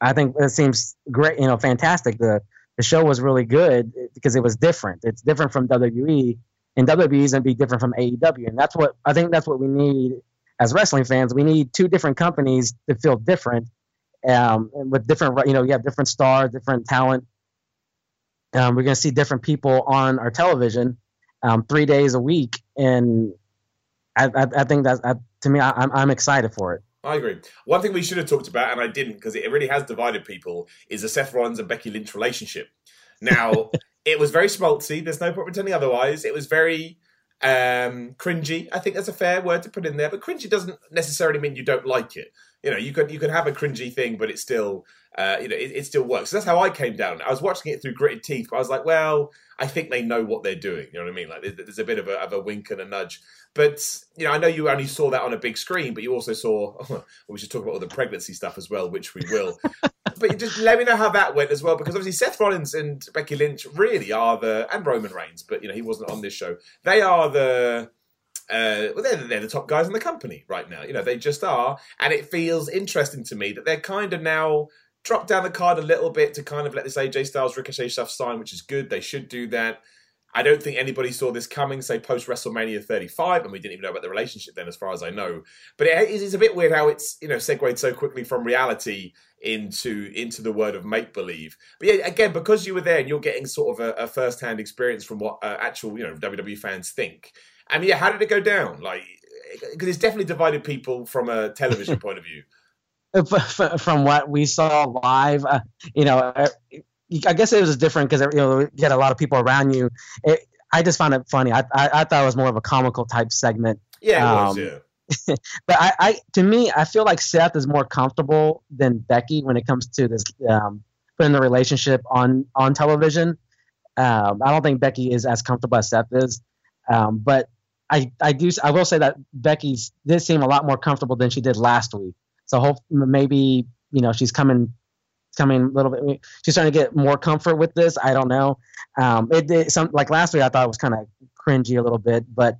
Speaker 3: I think it seems great. You know, fantastic. The the show was really good because it was different. It's different from WWE, and WWE is gonna be different from AEW, and that's what I think. That's what we need as wrestling fans. We need two different companies to feel different um, with different, you know, you have different stars, different talent. Um, we're going to see different people on our television um, three days a week, and I, I, I think that I, to me, I, I'm, I'm excited for it.
Speaker 1: I agree. One thing we should have talked about, and I didn't because it really has divided people, is the Seth Rollins and Becky Lynch relationship. Now, it was very schmaltzy. There's no point pretending otherwise. It was very um, cringy. I think that's a fair word to put in there. But cringy doesn't necessarily mean you don't like it you know, you can you can have a cringy thing, but it still, uh, you know, it, it, still works. So that's how I came down. I was watching it through gritted teeth, but I was like, well, I think they know what they're doing. You know what I mean? Like, there's, there's a bit of a, of a wink and a nudge. But you know, I know you only saw that on a big screen, but you also saw. Oh, we should talk about all the pregnancy stuff as well, which we will. but just let me know how that went as well, because obviously Seth Rollins and Becky Lynch really are the and Roman Reigns, but you know he wasn't on this show. They are the uh, well, they're, they're the top guys in the company right now. You know, they just are. And it feels interesting to me that they're kind of now dropped down the card a little bit to kind of let this AJ Styles Ricochet stuff sign, which is good. They should do that. I don't think anybody saw this coming, say post WrestleMania 35, and we didn't even know about the relationship then, as far as I know. But it is a bit weird how it's you know segued so quickly from reality into into the world of make believe. But yeah, again, because you were there and you're getting sort of a, a first hand experience from what uh, actual you know WWE fans think. I mean, yeah, how did it go down? Like, because it's definitely divided people from a television point of view.
Speaker 3: From what we saw live, uh, you know, uh, I guess it was different because you know you had a lot of people around you. It, I just found it funny. I, I, I thought it was more of a comical type segment.
Speaker 1: Yeah, it um, was. Yeah.
Speaker 3: but I, I, to me, I feel like Seth is more comfortable than Becky when it comes to this um, putting the relationship on on television. Um, I don't think Becky is as comfortable as Seth is, um, but I, I do I will say that Becky did seem a lot more comfortable than she did last week. So hope maybe you know she's coming coming a little bit. She's trying to get more comfort with this. I don't know. Um, it did some like last week. I thought it was kind of cringy a little bit, but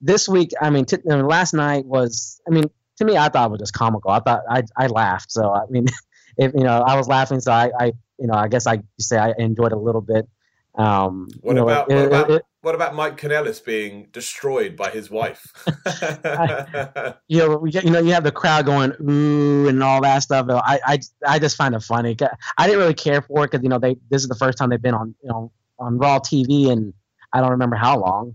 Speaker 3: this week, I mean, t- I mean, last night was, I mean, to me, I thought it was just comical. I thought I, I laughed. So, I mean, if, you know, I was laughing. So I, I, you know, I guess I say I enjoyed it a little bit. Um,
Speaker 1: what,
Speaker 3: you
Speaker 1: know, about, it, what, about, it, what about Mike Kanellis being destroyed by his wife?
Speaker 3: I, you know, you know, you have the crowd going ooh and all that stuff. I, I, I just find it funny. I didn't really care for it because you know they this is the first time they've been on you know on Raw TV and I don't remember how long.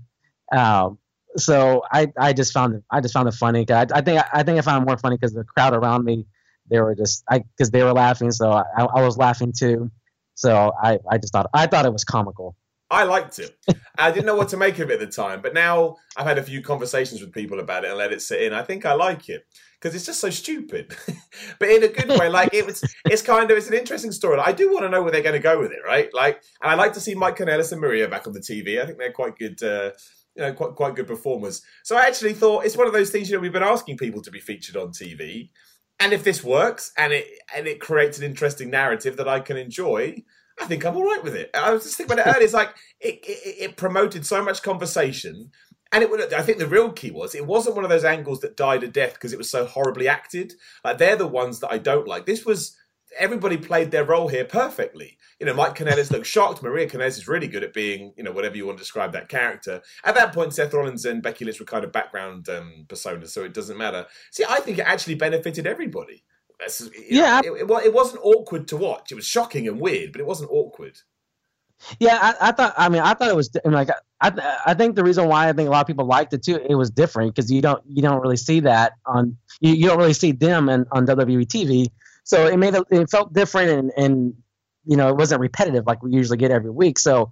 Speaker 3: Um, so I, I just found it I just found it funny. I, I think I think I found it more funny because the crowd around me they were just I because they were laughing, so I, I was laughing too. So I, I just thought I thought it was comical.
Speaker 1: I liked it. I didn't know what to make of it at the time, but now I've had a few conversations with people about it and let it sit in. I think I like it because it's just so stupid, but in a good way. Like it was, it's kind of it's an interesting story. I do want to know where they're going to go with it, right? Like, and I like to see Mike Kanellis and Maria back on the TV. I think they're quite good. Uh, you know, quite quite good performers. So I actually thought it's one of those things. You know, we've been asking people to be featured on TV, and if this works and it and it creates an interesting narrative that I can enjoy, I think I'm all right with it. I was just thinking about it earlier. It's like it, it, it promoted so much conversation. And it would, I think the real key was it wasn't one of those angles that died a death because it was so horribly acted. Like they're the ones that I don't like. This was everybody played their role here perfectly. You know, Mike Kanellis looked shocked. Maria Kanellis is really good at being, you know, whatever you want to describe that character. At that point, Seth Rollins and Becky Lynch were kind of background um, personas, so it doesn't matter. See, I think it actually benefited everybody.
Speaker 3: Yeah,
Speaker 1: know, it, it, it, wasn't awkward to watch. It was shocking and weird, but it wasn't awkward.
Speaker 3: Yeah, I, I thought. I mean, I thought it was like I. I think the reason why I think a lot of people liked it too, it was different because you don't you don't really see that on you, you don't really see them in, on WWE TV. So it made it, it felt different and, and you know it wasn't repetitive like we usually get every week. So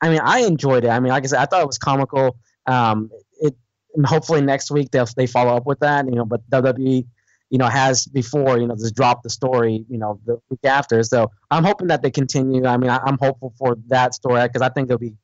Speaker 3: I mean, I enjoyed it. I mean, like I said, I thought it was comical. Um, it hopefully next week they'll they follow up with that. You know, but WWE you know, has before, you know, just dropped the story, you know, the week after. So I'm hoping that they continue. I mean, I, am hopeful for that story because I think it'll be,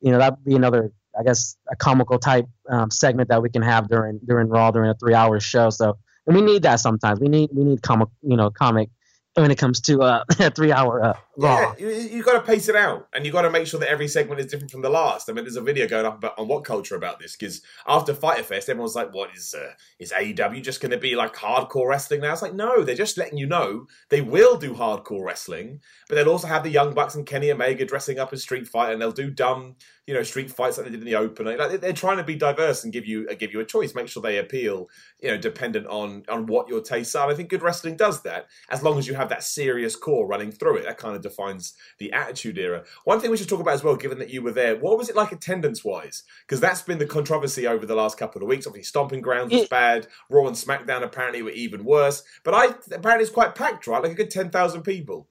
Speaker 3: you know, that'd be another, I guess, a comical type um, segment that we can have during during Raw during a three hour show. So, and we need that sometimes. We need we need comic, you know, comic when it comes to uh, a three hour uh.
Speaker 1: Yeah, you, you got to pace it out and you got to make sure that every segment is different from the last. I mean, there's a video going up about, on WhatCulture about this because after Fyter Fest, everyone's like, "What is uh, is AEW just going to be like hardcore wrestling now?" It's like, no, they're just letting you know they will do hardcore wrestling, but they'll also have the Young Bucks and Kenny Omega dressing up as Street Fighter, and they'll do dumb you know street fights like they did in the open. Like they're trying to be diverse and give you uh, give you a choice, make sure they appeal, you know, dependent on on what your tastes are. And I think good wrestling does that as long as you have that serious core running through it. That kind of defines the Attitude Era. One thing we should talk about as well, given that you were there, what was it like attendance wise? Because that's been the controversy over the last couple of weeks. Obviously, Stomping Grounds was bad. Raw and SmackDown apparently were even worse. But I apparently it's quite packed, right? Like a good ten thousand people.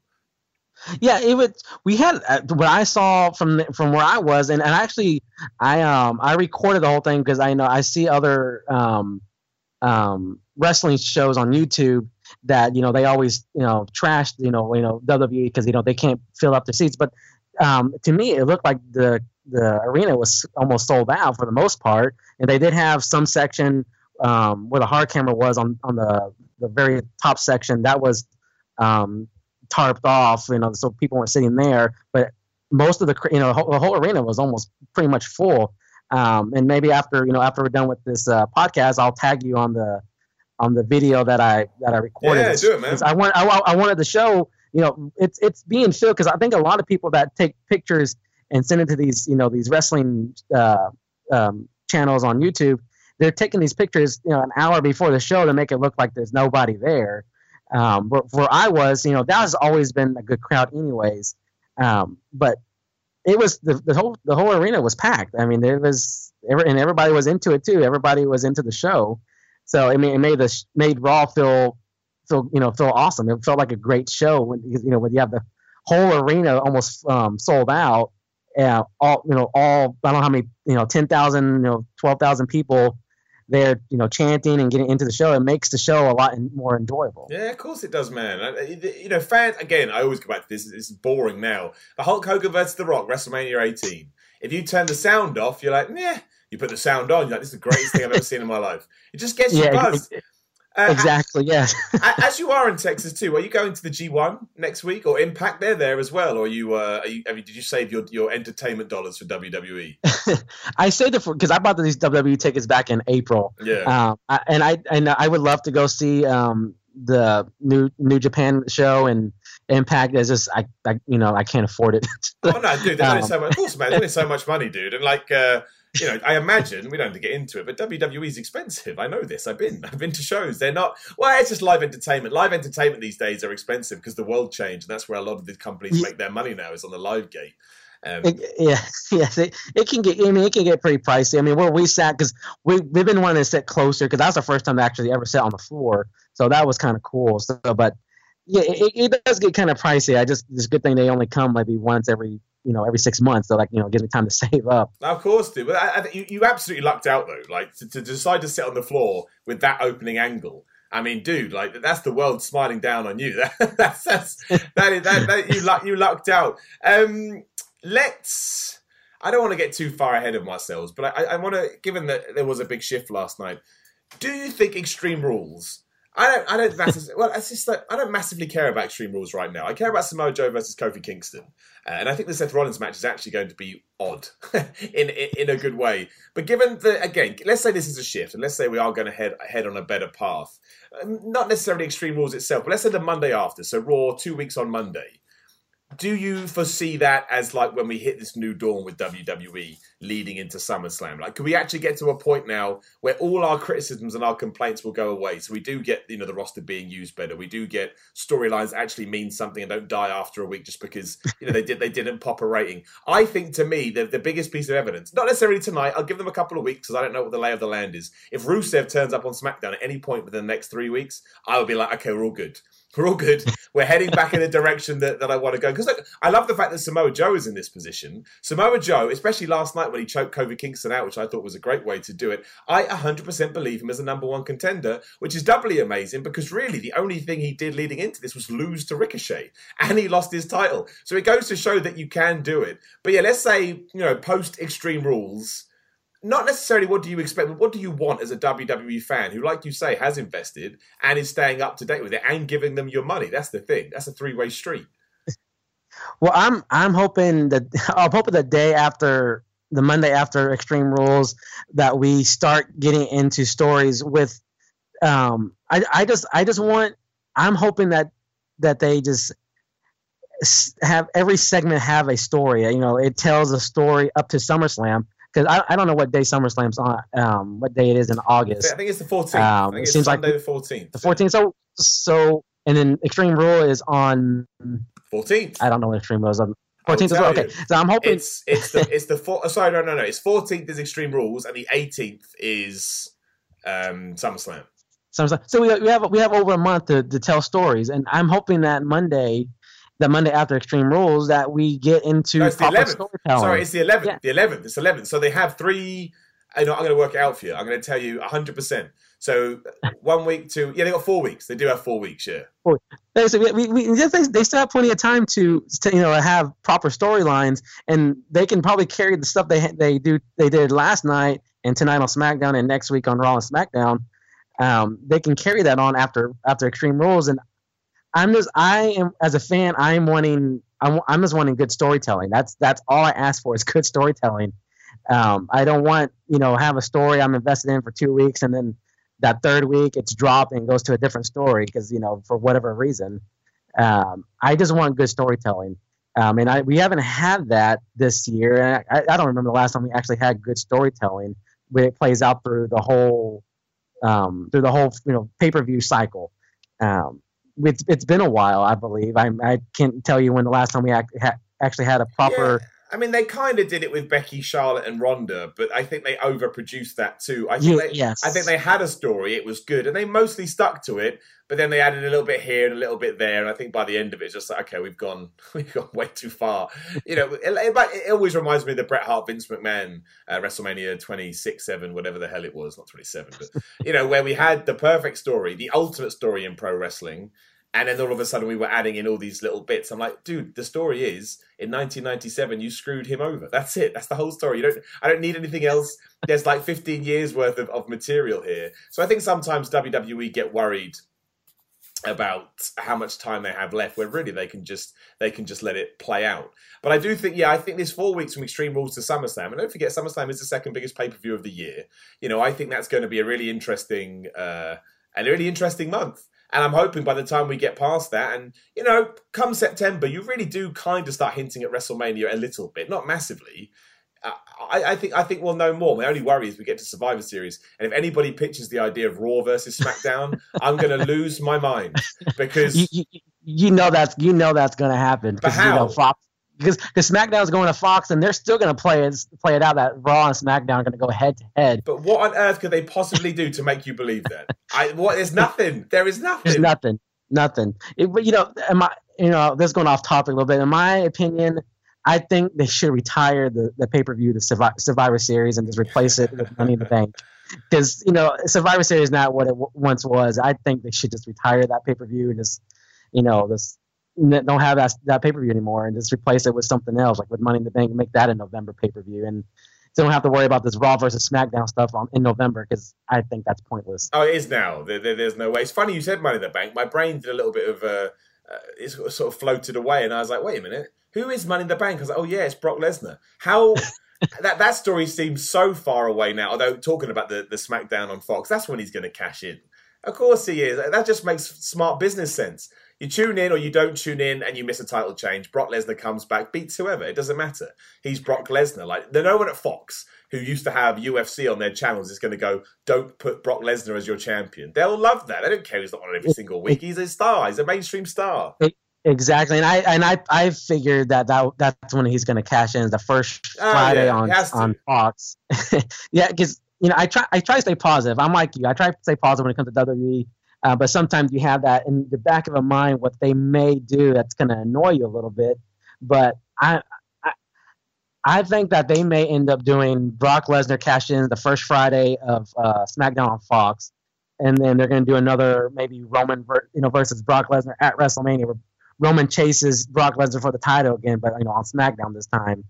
Speaker 3: Yeah, it was. We had uh, what I saw from from where I was, and, and actually, I um I recorded the whole thing because I know I see other um um wrestling shows on YouTube that you know they always you know trash you know you know WWE because you know they can't fill up the seats, but um to me it looked like the the arena was almost sold out for the most part, and they did have some section um, where the hard camera was on on the the very top section that was um, tarped off, you know, so people weren't sitting there. But most of the, you know, the whole, the whole arena was almost pretty much full. Um, and maybe after, you know, after we're done with this uh, podcast, I'll tag you on the on the video that I that I recorded.
Speaker 1: Yeah, do it, man.
Speaker 3: I want I, I wanted to show, you know, it's it's being filmed because I think a lot of people that take pictures and send it to these, you know, these wrestling uh, um, channels on YouTube, they're taking these pictures, you know, an hour before the show to make it look like there's nobody there. Um, where, where I was, you know, that has always been a good crowd, anyways. Um, but it was the, the whole the whole arena was packed. I mean, there was and everybody was into it too. Everybody was into the show, so I mean, it made the made Raw feel feel you know feel awesome. It felt like a great show when you know when you have the whole arena almost um, sold out. and all you know, all I don't know how many you know, ten thousand, you know, twelve thousand people there, you know, chanting and getting into the show. It makes the show a lot more enjoyable.
Speaker 1: Yeah, of course it does, man. Uh, you know, fans again. I always go back to this. It's boring now. The Hulk Hogan versus The Rock, WrestleMania 18. If you turn the sound off, you're like, yeah. You put the sound on, you're like, this is the greatest thing I've ever seen in my life. It just gets you buzzed.
Speaker 3: Uh, exactly. Yes.
Speaker 1: as you are in Texas too, are you going to the G1 next week or Impact? They're there as well, or are you? Uh, are you, you did you save your, your entertainment dollars for WWE?
Speaker 3: I saved it for because I bought these WWE tickets back in April.
Speaker 1: Yeah.
Speaker 3: Um, I, and I and I would love to go see um the new New Japan show and Impact. Is just I, I you know I can't afford it.
Speaker 1: oh no, dude! There's um, so much. Of course, man. Only so much money, dude. And like. uh you know, I imagine we don't have to get into it, but WWE is expensive. I know this. I've been, I've been to shows. They're not. Well, it's just live entertainment. Live entertainment these days are expensive because the world changed, and that's where a lot of these companies make their money now is on the live gate.
Speaker 3: Um, it, yeah, yes, it, it, can get. I mean, it can get pretty pricey. I mean, where we sat because we we've been wanting to sit closer because that's the first time I actually ever sat on the floor, so that was kind of cool. So, but yeah, it, it does get kind of pricey. I just it's a good thing they only come maybe once every you know every six months so like you know it gives me time to save up
Speaker 1: of course dude but I, I, you, you absolutely lucked out though like to, to, decide to sit on the floor with that opening angle I mean, dude, like that's the world smiling down on you. that's that's that is that, that you luck you lucked out. Um, let's. I don't want to get too far ahead of myself, but I, I want to. Given that there was a big shift last night, do you think Extreme Rules I don't. I don't massively. well, it's just that I don't massively care about Extreme Rules right now. I care about Samoa Joe versus Kofi Kingston, uh, and I think the Seth Rollins match is actually going to be odd in, in, in a good way. But given the again, let's say this is a shift, and let's say we are going to head head on a better path. Um, not necessarily Extreme Rules itself, but let's say the Monday after, so Raw two weeks on Monday do you foresee that as like when we hit this new dawn with WWE leading into SummerSlam? Like, can we actually get to a point now where all our criticisms and our complaints will go away? So we do get, you know, the roster being used better. We do get storylines actually mean something and don't die after a week just because you know they did they didn't pop a rating. I think to me the the biggest piece of evidence, not necessarily tonight. I'll give them a couple of weeks because I don't know what the lay of the land is. If Rusev turns up on SmackDown at any point within the next three weeks, I would be like, okay, we're all good. We're all good. We're heading back in the direction that, that I want to go. Because I love the fact that Samoa Joe is in this position. Samoa Joe, especially last night when he choked Kofi Kingston out, which I thought was a great way to do it, I 100% believe him as a number one contender, which is doubly amazing because really the only thing he did leading into this was lose to Ricochet and he lost his title. So it goes to show that you can do it. But yeah, let's say, you know, post Extreme Rules not necessarily what do you expect, but what do you want as a WWE fan who, like you say, has invested and is staying up to date with it and giving them your money? That's the thing. That's a three way street.
Speaker 3: Well, I'm I'm hoping that I'm hoping the day after the Monday after Extreme Rules that we start getting into stories with. Um, I I just I just want I'm hoping that that they just have every segment have a story. You know, it tells a story up to SummerSlam because I, I don't know what day SummerSlam's on, um, what day it is in August.
Speaker 1: I think it's the 14th. Um, I think it seems Sunday like the 14th.
Speaker 3: The 14th. So, so, and then Extreme Rule is on
Speaker 1: 14th.
Speaker 3: I don't know what Extreme Rule is on. 14th as well. Okay, so I'm hoping
Speaker 1: it's it's the it's the four, oh, sorry no no no it's 14th is Extreme Rules and the 18th is um SummerSlam.
Speaker 3: SummerSlam. So we, we have we have over a month to, to tell stories, and I'm hoping that Monday the Monday after Extreme Rules that we get into no, it's the 11th.
Speaker 1: Sorry, it's the 11th. Yeah. The 11th. It's 11th. So they have three. You know, I'm going to work it out for you. I'm going to tell you 100%. So one week to yeah, they got four weeks. They do have four weeks. Yeah. Four.
Speaker 3: So we, we, they, they still have plenty of time to, to you know have proper storylines, and they can probably carry the stuff they they do they did last night and tonight on SmackDown and next week on Raw and SmackDown. Um, they can carry that on after after Extreme Rules, and I'm just I am as a fan I'm wanting I'm, I'm just wanting good storytelling. That's that's all I ask for is good storytelling. Um, I don't want you know have a story I'm invested in for two weeks and then that third week it's dropped and goes to a different story because you know for whatever reason. Um, I just want good storytelling. Um, and I, we haven't had that this year. I, I, don't remember the last time we actually had good storytelling where it plays out through the whole um, through the whole you know pay per view cycle. Um, it's, it's been a while, I believe. I I can't tell you when the last time we act, ha, actually had a proper.
Speaker 1: Yeah. I mean, they kind of did it with Becky, Charlotte, and Ronda, but I think they overproduced that too. I think
Speaker 3: Yeah,
Speaker 1: they,
Speaker 3: yes.
Speaker 1: I think they had a story; it was good, and they mostly stuck to it. But then they added a little bit here and a little bit there, and I think by the end of it, it's just like, okay, we've gone, we've gone way too far. You know, it, it, it always reminds me of the Bret Hart, Vince McMahon, uh, WrestleMania twenty six, seven, whatever the hell it was, not twenty seven, but you know, where we had the perfect story, the ultimate story in pro wrestling. And then all of a sudden, we were adding in all these little bits. I'm like, dude, the story is in 1997, you screwed him over. That's it. That's the whole story. You don't. I don't need anything else. There's like 15 years worth of, of material here. So I think sometimes WWE get worried about how much time they have left where really they can just they can just let it play out but i do think yeah i think this four weeks from extreme rules to summerslam and don't forget summerslam is the second biggest pay-per-view of the year you know i think that's going to be a really interesting uh and a really interesting month and I'm hoping by the time we get past that, and you know, come September, you really do kind of start hinting at WrestleMania a little bit, not massively. Uh, I, I think I think we'll know more. My only worry is we get to Survivor Series, and if anybody pitches the idea of Raw versus SmackDown, I'm going to lose my mind because
Speaker 3: you, you, you know that's you know that's going to happen.
Speaker 1: But
Speaker 3: 'cause, You know. Fox, because because SmackDown's going to Fox, and they're still going to play it play it out that Raw and SmackDown are going to go head to head.
Speaker 1: But what on earth could they possibly do to make you believe that? I what? There's nothing. There is nothing.
Speaker 3: There's nothing, nothing. It, but, you know, am I, you know, this is going off topic a little bit. In my opinion, I think they should retire the, the pay per view, the Survivor, Survivor Series, and just replace it with Money in the Bank. Because you know, Survivor Series is not what it w- once was. I think they should just retire that pay per view and just, you know, n- don't have that that pay per view anymore and just replace it with something else, like with Money in the Bank, make that a November pay per view and. So don't have to worry about this Raw versus SmackDown stuff on, in November because I think that's pointless.
Speaker 1: Oh, it is now. There, there- there's no way. It's funny you said Money in the Bank. My brain did a little bit of uh, uh, it sort of floated away, and I was like, wait a minute, who is Money in the Bank? I was like, oh yeah, it's Brock Lesnar. How that that story seems so far away now. Although talking about the the SmackDown on Fox, that's when he's going to cash in. Of course he is. That just makes smart business sense. You tune in or you don't tune in and you miss a title change. Brock Lesnar comes back, beats whoever. It doesn't matter. He's Brock Lesnar. Like there's no one at Fox who used to have UFC on their channels is going to go, don't put Brock Lesnar as your champion. They'll love that. They don't care he's not on every single week. He's a star. He's a mainstream star.
Speaker 3: Exactly, and I and I I figured that, that that's when he's going to cash in the first
Speaker 1: Oh,
Speaker 3: Friday
Speaker 1: yeah,
Speaker 3: on
Speaker 1: he has to.
Speaker 3: on Fox. yeah, because you know I try I try to stay positive. I'm like you. I try to stay positive when it comes to WWE, uh, but sometimes you have that in the back of a mind what they may do that's going to annoy you a little bit. But I. I I think that they may end up doing Brock Lesnar cash in the first Friday of uh, SmackDown on Fox, and then they're going to do another maybe Roman, ver- you know, versus Brock Lesnar at WrestleMania, where Roman chases Brock Lesnar for the title again, but you know on SmackDown this time.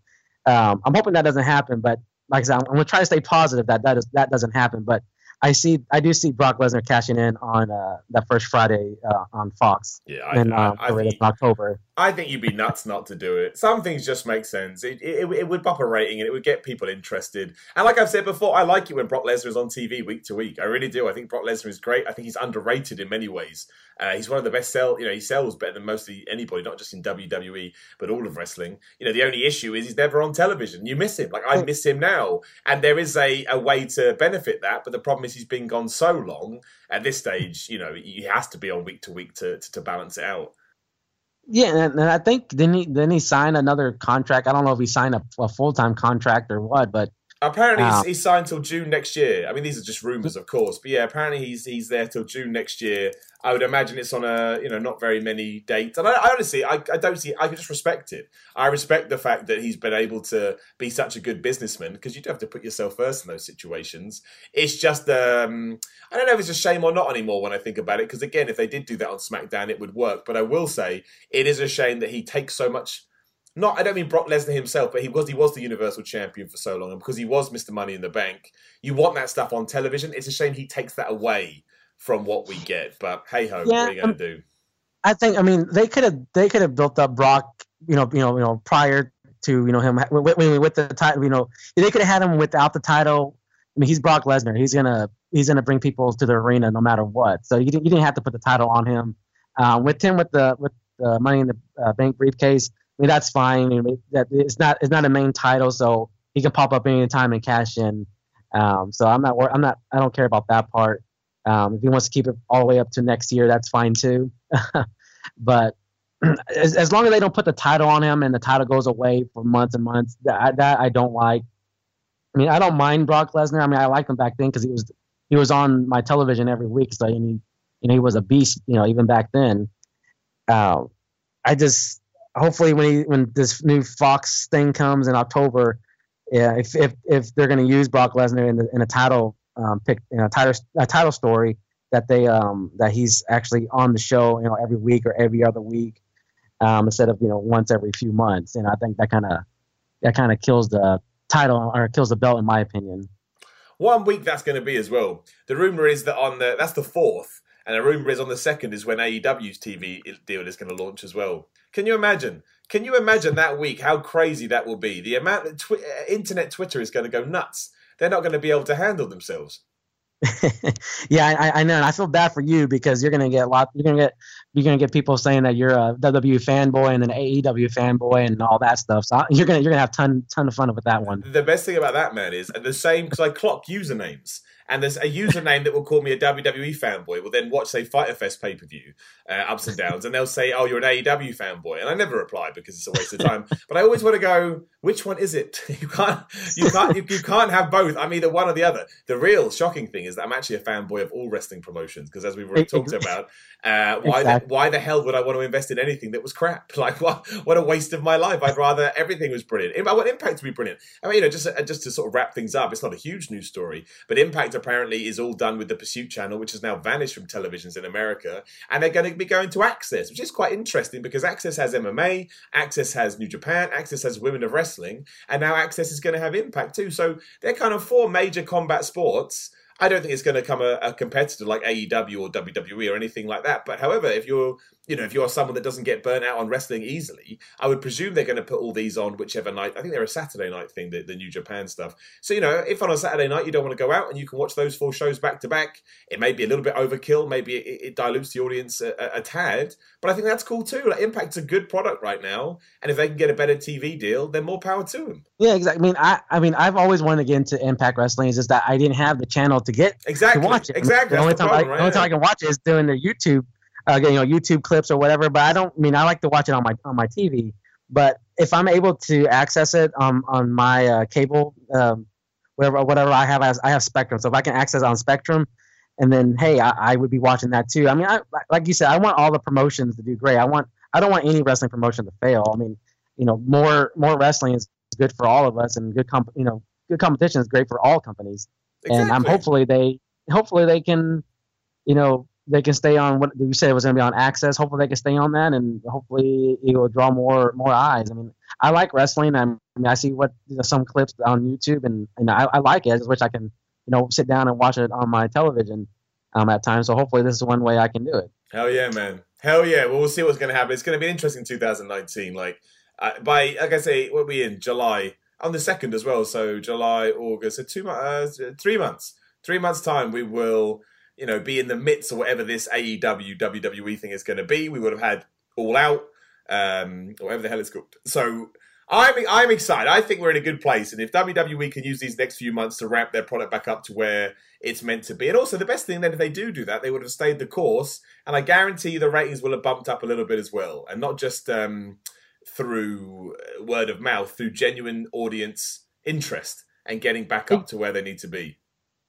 Speaker 3: Um, I'm hoping that doesn't happen, but like I said, I'm, I'm gonna try to stay positive that that is that doesn't happen. But I see, I do see Brock Lesnar cashing in on uh, that first Friday uh, on Fox
Speaker 1: Yeah, I,
Speaker 3: in,
Speaker 1: I,
Speaker 3: uh,
Speaker 1: I,
Speaker 3: in
Speaker 1: think,
Speaker 3: October.
Speaker 1: I think you'd be nuts not to do it. Some things just make sense. It, it, it would bump a rating and it would get people interested. And like I've said before, I like it when Brock Lesnar is on TV week to week. I really do. I think Brock Lesnar is great. I think he's underrated in many ways. Uh, he's one of the best sell. You know, he sells better than mostly anybody, not just in WWE, but all of wrestling. You know, the only issue is he's never on television. You miss him. Like I miss him now, and there is a, a way to benefit that. But the problem he's been gone so long. At this stage, you know, he has to be on week to week to to, balance it out.
Speaker 3: Yeah, and, and I think then he then he signed another contract. I don't know if he signed a, a full time contract or what, but
Speaker 1: Apparently,
Speaker 3: Wow.
Speaker 1: he's, he's signed till June next year. I mean, these are just rumors, of course, but yeah, apparently he's he's there till June next year. I would imagine it's on a you know not very many dates, and I, I honestly I, I don't see I can just respect it. I respect the fact that he's been able to be such a good businessman because you do have to put yourself first in those situations. It's just um, I don't know if it's a shame or not anymore when I think about it because again, if they did do that on SmackDown, it would work. But I will say it is a shame that he takes so much not I don't mean Brock Lesnar himself, but he was he was the Universal Champion for so long, and because he was Mr. Money in the Bank, you want that stuff on television. It's a shame he takes that away from what we get. But hey ho, what are you going
Speaker 3: um,
Speaker 1: to do?
Speaker 3: I think I mean they could have they could have built up Brock, you know, you know, you know, prior to you know him with, with, with the title, you know, they could have had him without the title. I mean, he's Brock Lesnar. He's gonna he's gonna bring people to the arena no matter what. So you didn't you didn't have to put the title on him. Um, with him with the with the Money in the uh, Bank briefcase, I mean that's fine. I mean, that it's not it's not a main title, so he can pop up anytime and cash in. Um, so I'm not I'm not I don't care about that part. Um, if he wants to keep it all the way up to next year, that's fine too. but as, as long as they don't put the title on him and the title goes away for months and months, that, that I don't like. I mean, I don't mind Brock Lesnar. I mean, I liked him back then because he was he was on my television every week, so and he you know he was a beast, you know, even back then. Uh, I just hopefully when he when this new Fox thing comes in October, yeah, if if if they're going to use Brock Lesnar in, the, in a title um, pick, in a title a title story, that they um that he's actually on the show, you know, every week or every other week, um, instead of you know once every few months, and I think that kind of that kind of kills the title or kills the belt in my opinion.
Speaker 1: One week that's going to be as well. The rumor is that on the that's the fourth, and a rumor is on the second is when AEW's TV deal is going to launch as well. Can you imagine? Can you imagine that week? How crazy that will be? The amount that twi- uh, internet Twitter is going to go nuts. They're not going to be able to handle themselves.
Speaker 3: yeah, I, I, know, and I feel bad for you because you're gonna get a lot. You're gonna get you're gonna get people saying that you're a WWE fanboy and an AEW fanboy and all that stuff. So uh, you're gonna you're gonna have ton ton of fun with that one.
Speaker 1: The best thing about that man is the same because I clock usernames and there's a username that will call me a WWE fanboy. Will then watch say Fyter Fest pay per view, uh, ups and downs, and they'll say, "Oh, you're an AEW fanboy," and I never reply because it's a waste of time. but I always want to go, which one is it? you can't, you can't, you, you, can't have both. I'm either one or the other. The real shocking thing is that I'm actually a fanboy of all wrestling promotions because, as we've already talked about, uh, why exactly. the, why the hell would I want to invest in anything that was crap? Like what what a waste of my life. I'd rather everything was brilliant. I want Impact to be brilliant. I mean, you know, just uh, just to sort of wrap things up, it's not a huge news story, but Impact apparently is all done with the Pursuit channel, which has now vanished from televisions in America, and they're going to be going to AXS, which is quite interesting because AXS has MMA, AXS has New Japan, AXS has Women of Wrestling, and now AXS is going to have Impact too. So they're kind of four major combat sports I don't think it's going to come a, a, competitor like AEW or WWE or anything like that. But however, if you're you know if you're someone that doesn't get burnt out on wrestling easily, I would presume they're going to put all these on whichever night. I think they're a Saturday night thing, the, the New Japan stuff. So you know, if on a Saturday night you don't want to go out and you can watch those four shows back to back, it may be a little bit overkill. Maybe it, it dilutes the audience a, a, a, tad, but I think that's cool too. Like Impact's a good product right now, and if they can get a better TV deal, then more power to them.
Speaker 3: Yeah, exactly. I mean, I I mean, I've always wanted to get into Impact Wrestling. Is just that I didn't have the channel to get
Speaker 1: exactly
Speaker 3: to watch it.
Speaker 1: Exactly.
Speaker 3: the only
Speaker 1: time,
Speaker 3: problem,
Speaker 1: I, right?
Speaker 3: the only time I can watch it is doing the YouTube, uh, you know, YouTube clips or whatever. But I don't I mean I like to watch it on my on my TV. But if I'm able to access it on on my uh, cable, um, whatever whatever I have, I have Spectrum. So if I can access on Spectrum, and then hey, I, I would be watching that too. I mean, I, like you said, I want all the promotions to do great. I want I don't want any wrestling promotion to fail. I mean, you know, more more wrestling is good for all of us, and good comp, you know, good competition is great for all companies. Exactly. And I'm hopefully they hopefully they can, you know, they can stay on what you said it was going to be on AXS. Hopefully they can stay on that, and hopefully it will draw more more eyes. I mean, I like wrestling. I mean, I see what you know, some clips on YouTube, and and I, I like it. I just wish I can, you know, sit down and watch it on my television um, at times. So hopefully this is one way I can do it.
Speaker 1: Hell yeah, man! Hell yeah! Well, we'll see what's going to happen. It's going to be an interesting 2019. Like uh, by like I say, what we in July on the second as well. So July, August, so two months, uh, three months three months' time, we will, you know, be in the midst of whatever this AEW WWE thing is going to be. We would have had All Out, um, whatever the hell it's called. So I'm I'm excited. I think we're in a good place, and if WWE can use these next few months to ramp their product back up to where it's meant to be, and also the best thing then if they do do that, they would have stayed the course, and I guarantee the ratings will have bumped up a little bit as well, and not just um, through word of mouth, through genuine audience interest and getting back up to where they need to be.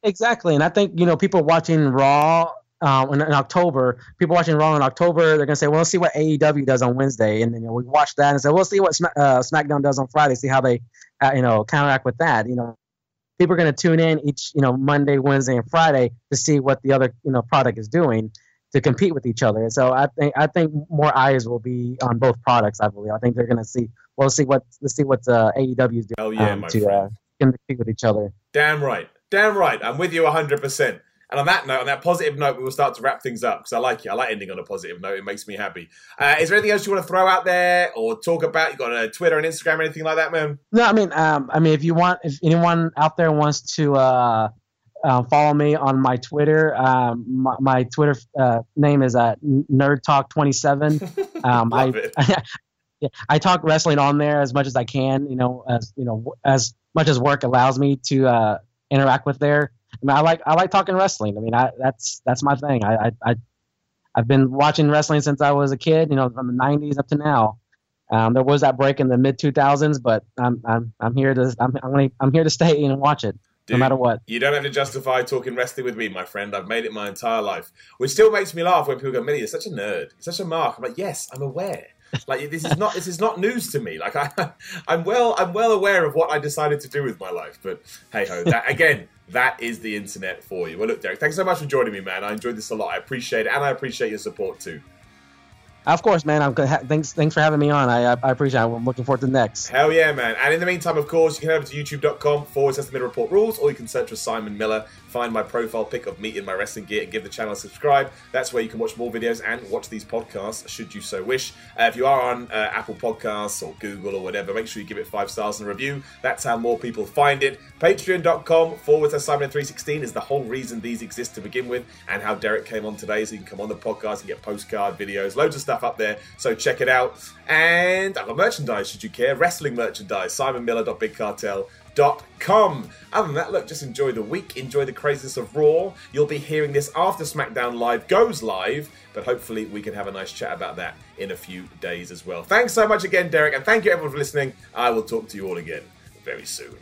Speaker 3: Exactly, and I think you know people watching Raw uh, in, in, October, people watching Raw in October, they're gonna say, "Well, let's see what AEW does on Wednesday," and then you know, we watch that and say, "We'll see what Smack, uh, SmackDown does on Friday, see how they, uh, you know, counteract with that." You know, people are gonna tune in each, you know, Monday, Wednesday, and Friday to see what the other, you know, product is doing to compete with each other. So I think I think more eyes will be on both products. I believe. I think they're gonna see. Well, let's see what let's see what uh, AEW is doing
Speaker 1: oh, yeah, um,
Speaker 3: to uh, compete with each other.
Speaker 1: Damn right. Damn right. I'm with you 100%. And on that note, on that positive note, we will start to wrap things up because I like it. I like ending on a positive note. It makes me happy. Uh, is there anything else you want to throw out there or talk about? You got a Twitter and Instagram or anything like that, man?
Speaker 3: No, I mean, um, I mean, if you want, if anyone out there wants to uh, uh, follow me on my Twitter, um, my, my, Twitter uh, name is uh, Nerd Talk 27. Um, I, I, yeah, I talk wrestling on there as much as I can. You know, as you know, as much as work allows me to uh, interact with there. I mean, I like I like talking wrestling. I mean, I, that's that's my thing. I, I I've been watching wrestling since I was a kid. You know, from the '90s up to now. Um, there was that break in the mid 2000s, but I'm I'm I'm here to I'm I'm, I'm here to stay and watch it. Dude, no matter what.
Speaker 1: You don't have to justify talking wrestling with me, my friend. I've made it my entire life. Which still makes me laugh when people go, Millie, you're such a nerd. You're such a mark. I'm like, yes, I'm aware. Like this is not this is not news to me. Like I I'm well I'm well aware of what I decided to do with my life. But hey ho, that again, that is the internet for you. Well look, Derek, thanks so much for joining me, man. I enjoyed this a lot. I appreciate it, and I appreciate your support too.
Speaker 3: Of course, man. I'm thanks. Thanks for having me on. I, I appreciate it. I'm looking forward to the next.
Speaker 1: Hell yeah, man! And in the meantime, of course, you can head over to YouTube.com forward slash the Middle Report Rules, or you can search for Simon Miller find my profile pic of me in my wrestling gear and give the channel a subscribe. That's where you can watch more videos and watch these podcasts should you so wish. Uh, if you are on uh, Apple Podcasts or Google or whatever, make sure you give it five stars and a review. That's how more people find it. Patreon.com forward slash Simon316 is the whole reason these exist to begin with and how Derek came on today so you can come on the podcast and get postcard videos, loads of stuff up there. So check it out. And I've got merchandise should you care. Wrestling merchandise, simonmiller.bigcartel.com Other than that, look, just enjoy the week, enjoy the craziness of Raw. You'll be hearing this after SmackDown Live goes live, but hopefully we can have a nice chat about that in a few days as well. Thanks so much again, Derek, and thank you everyone for listening. I will talk to you all again very soon.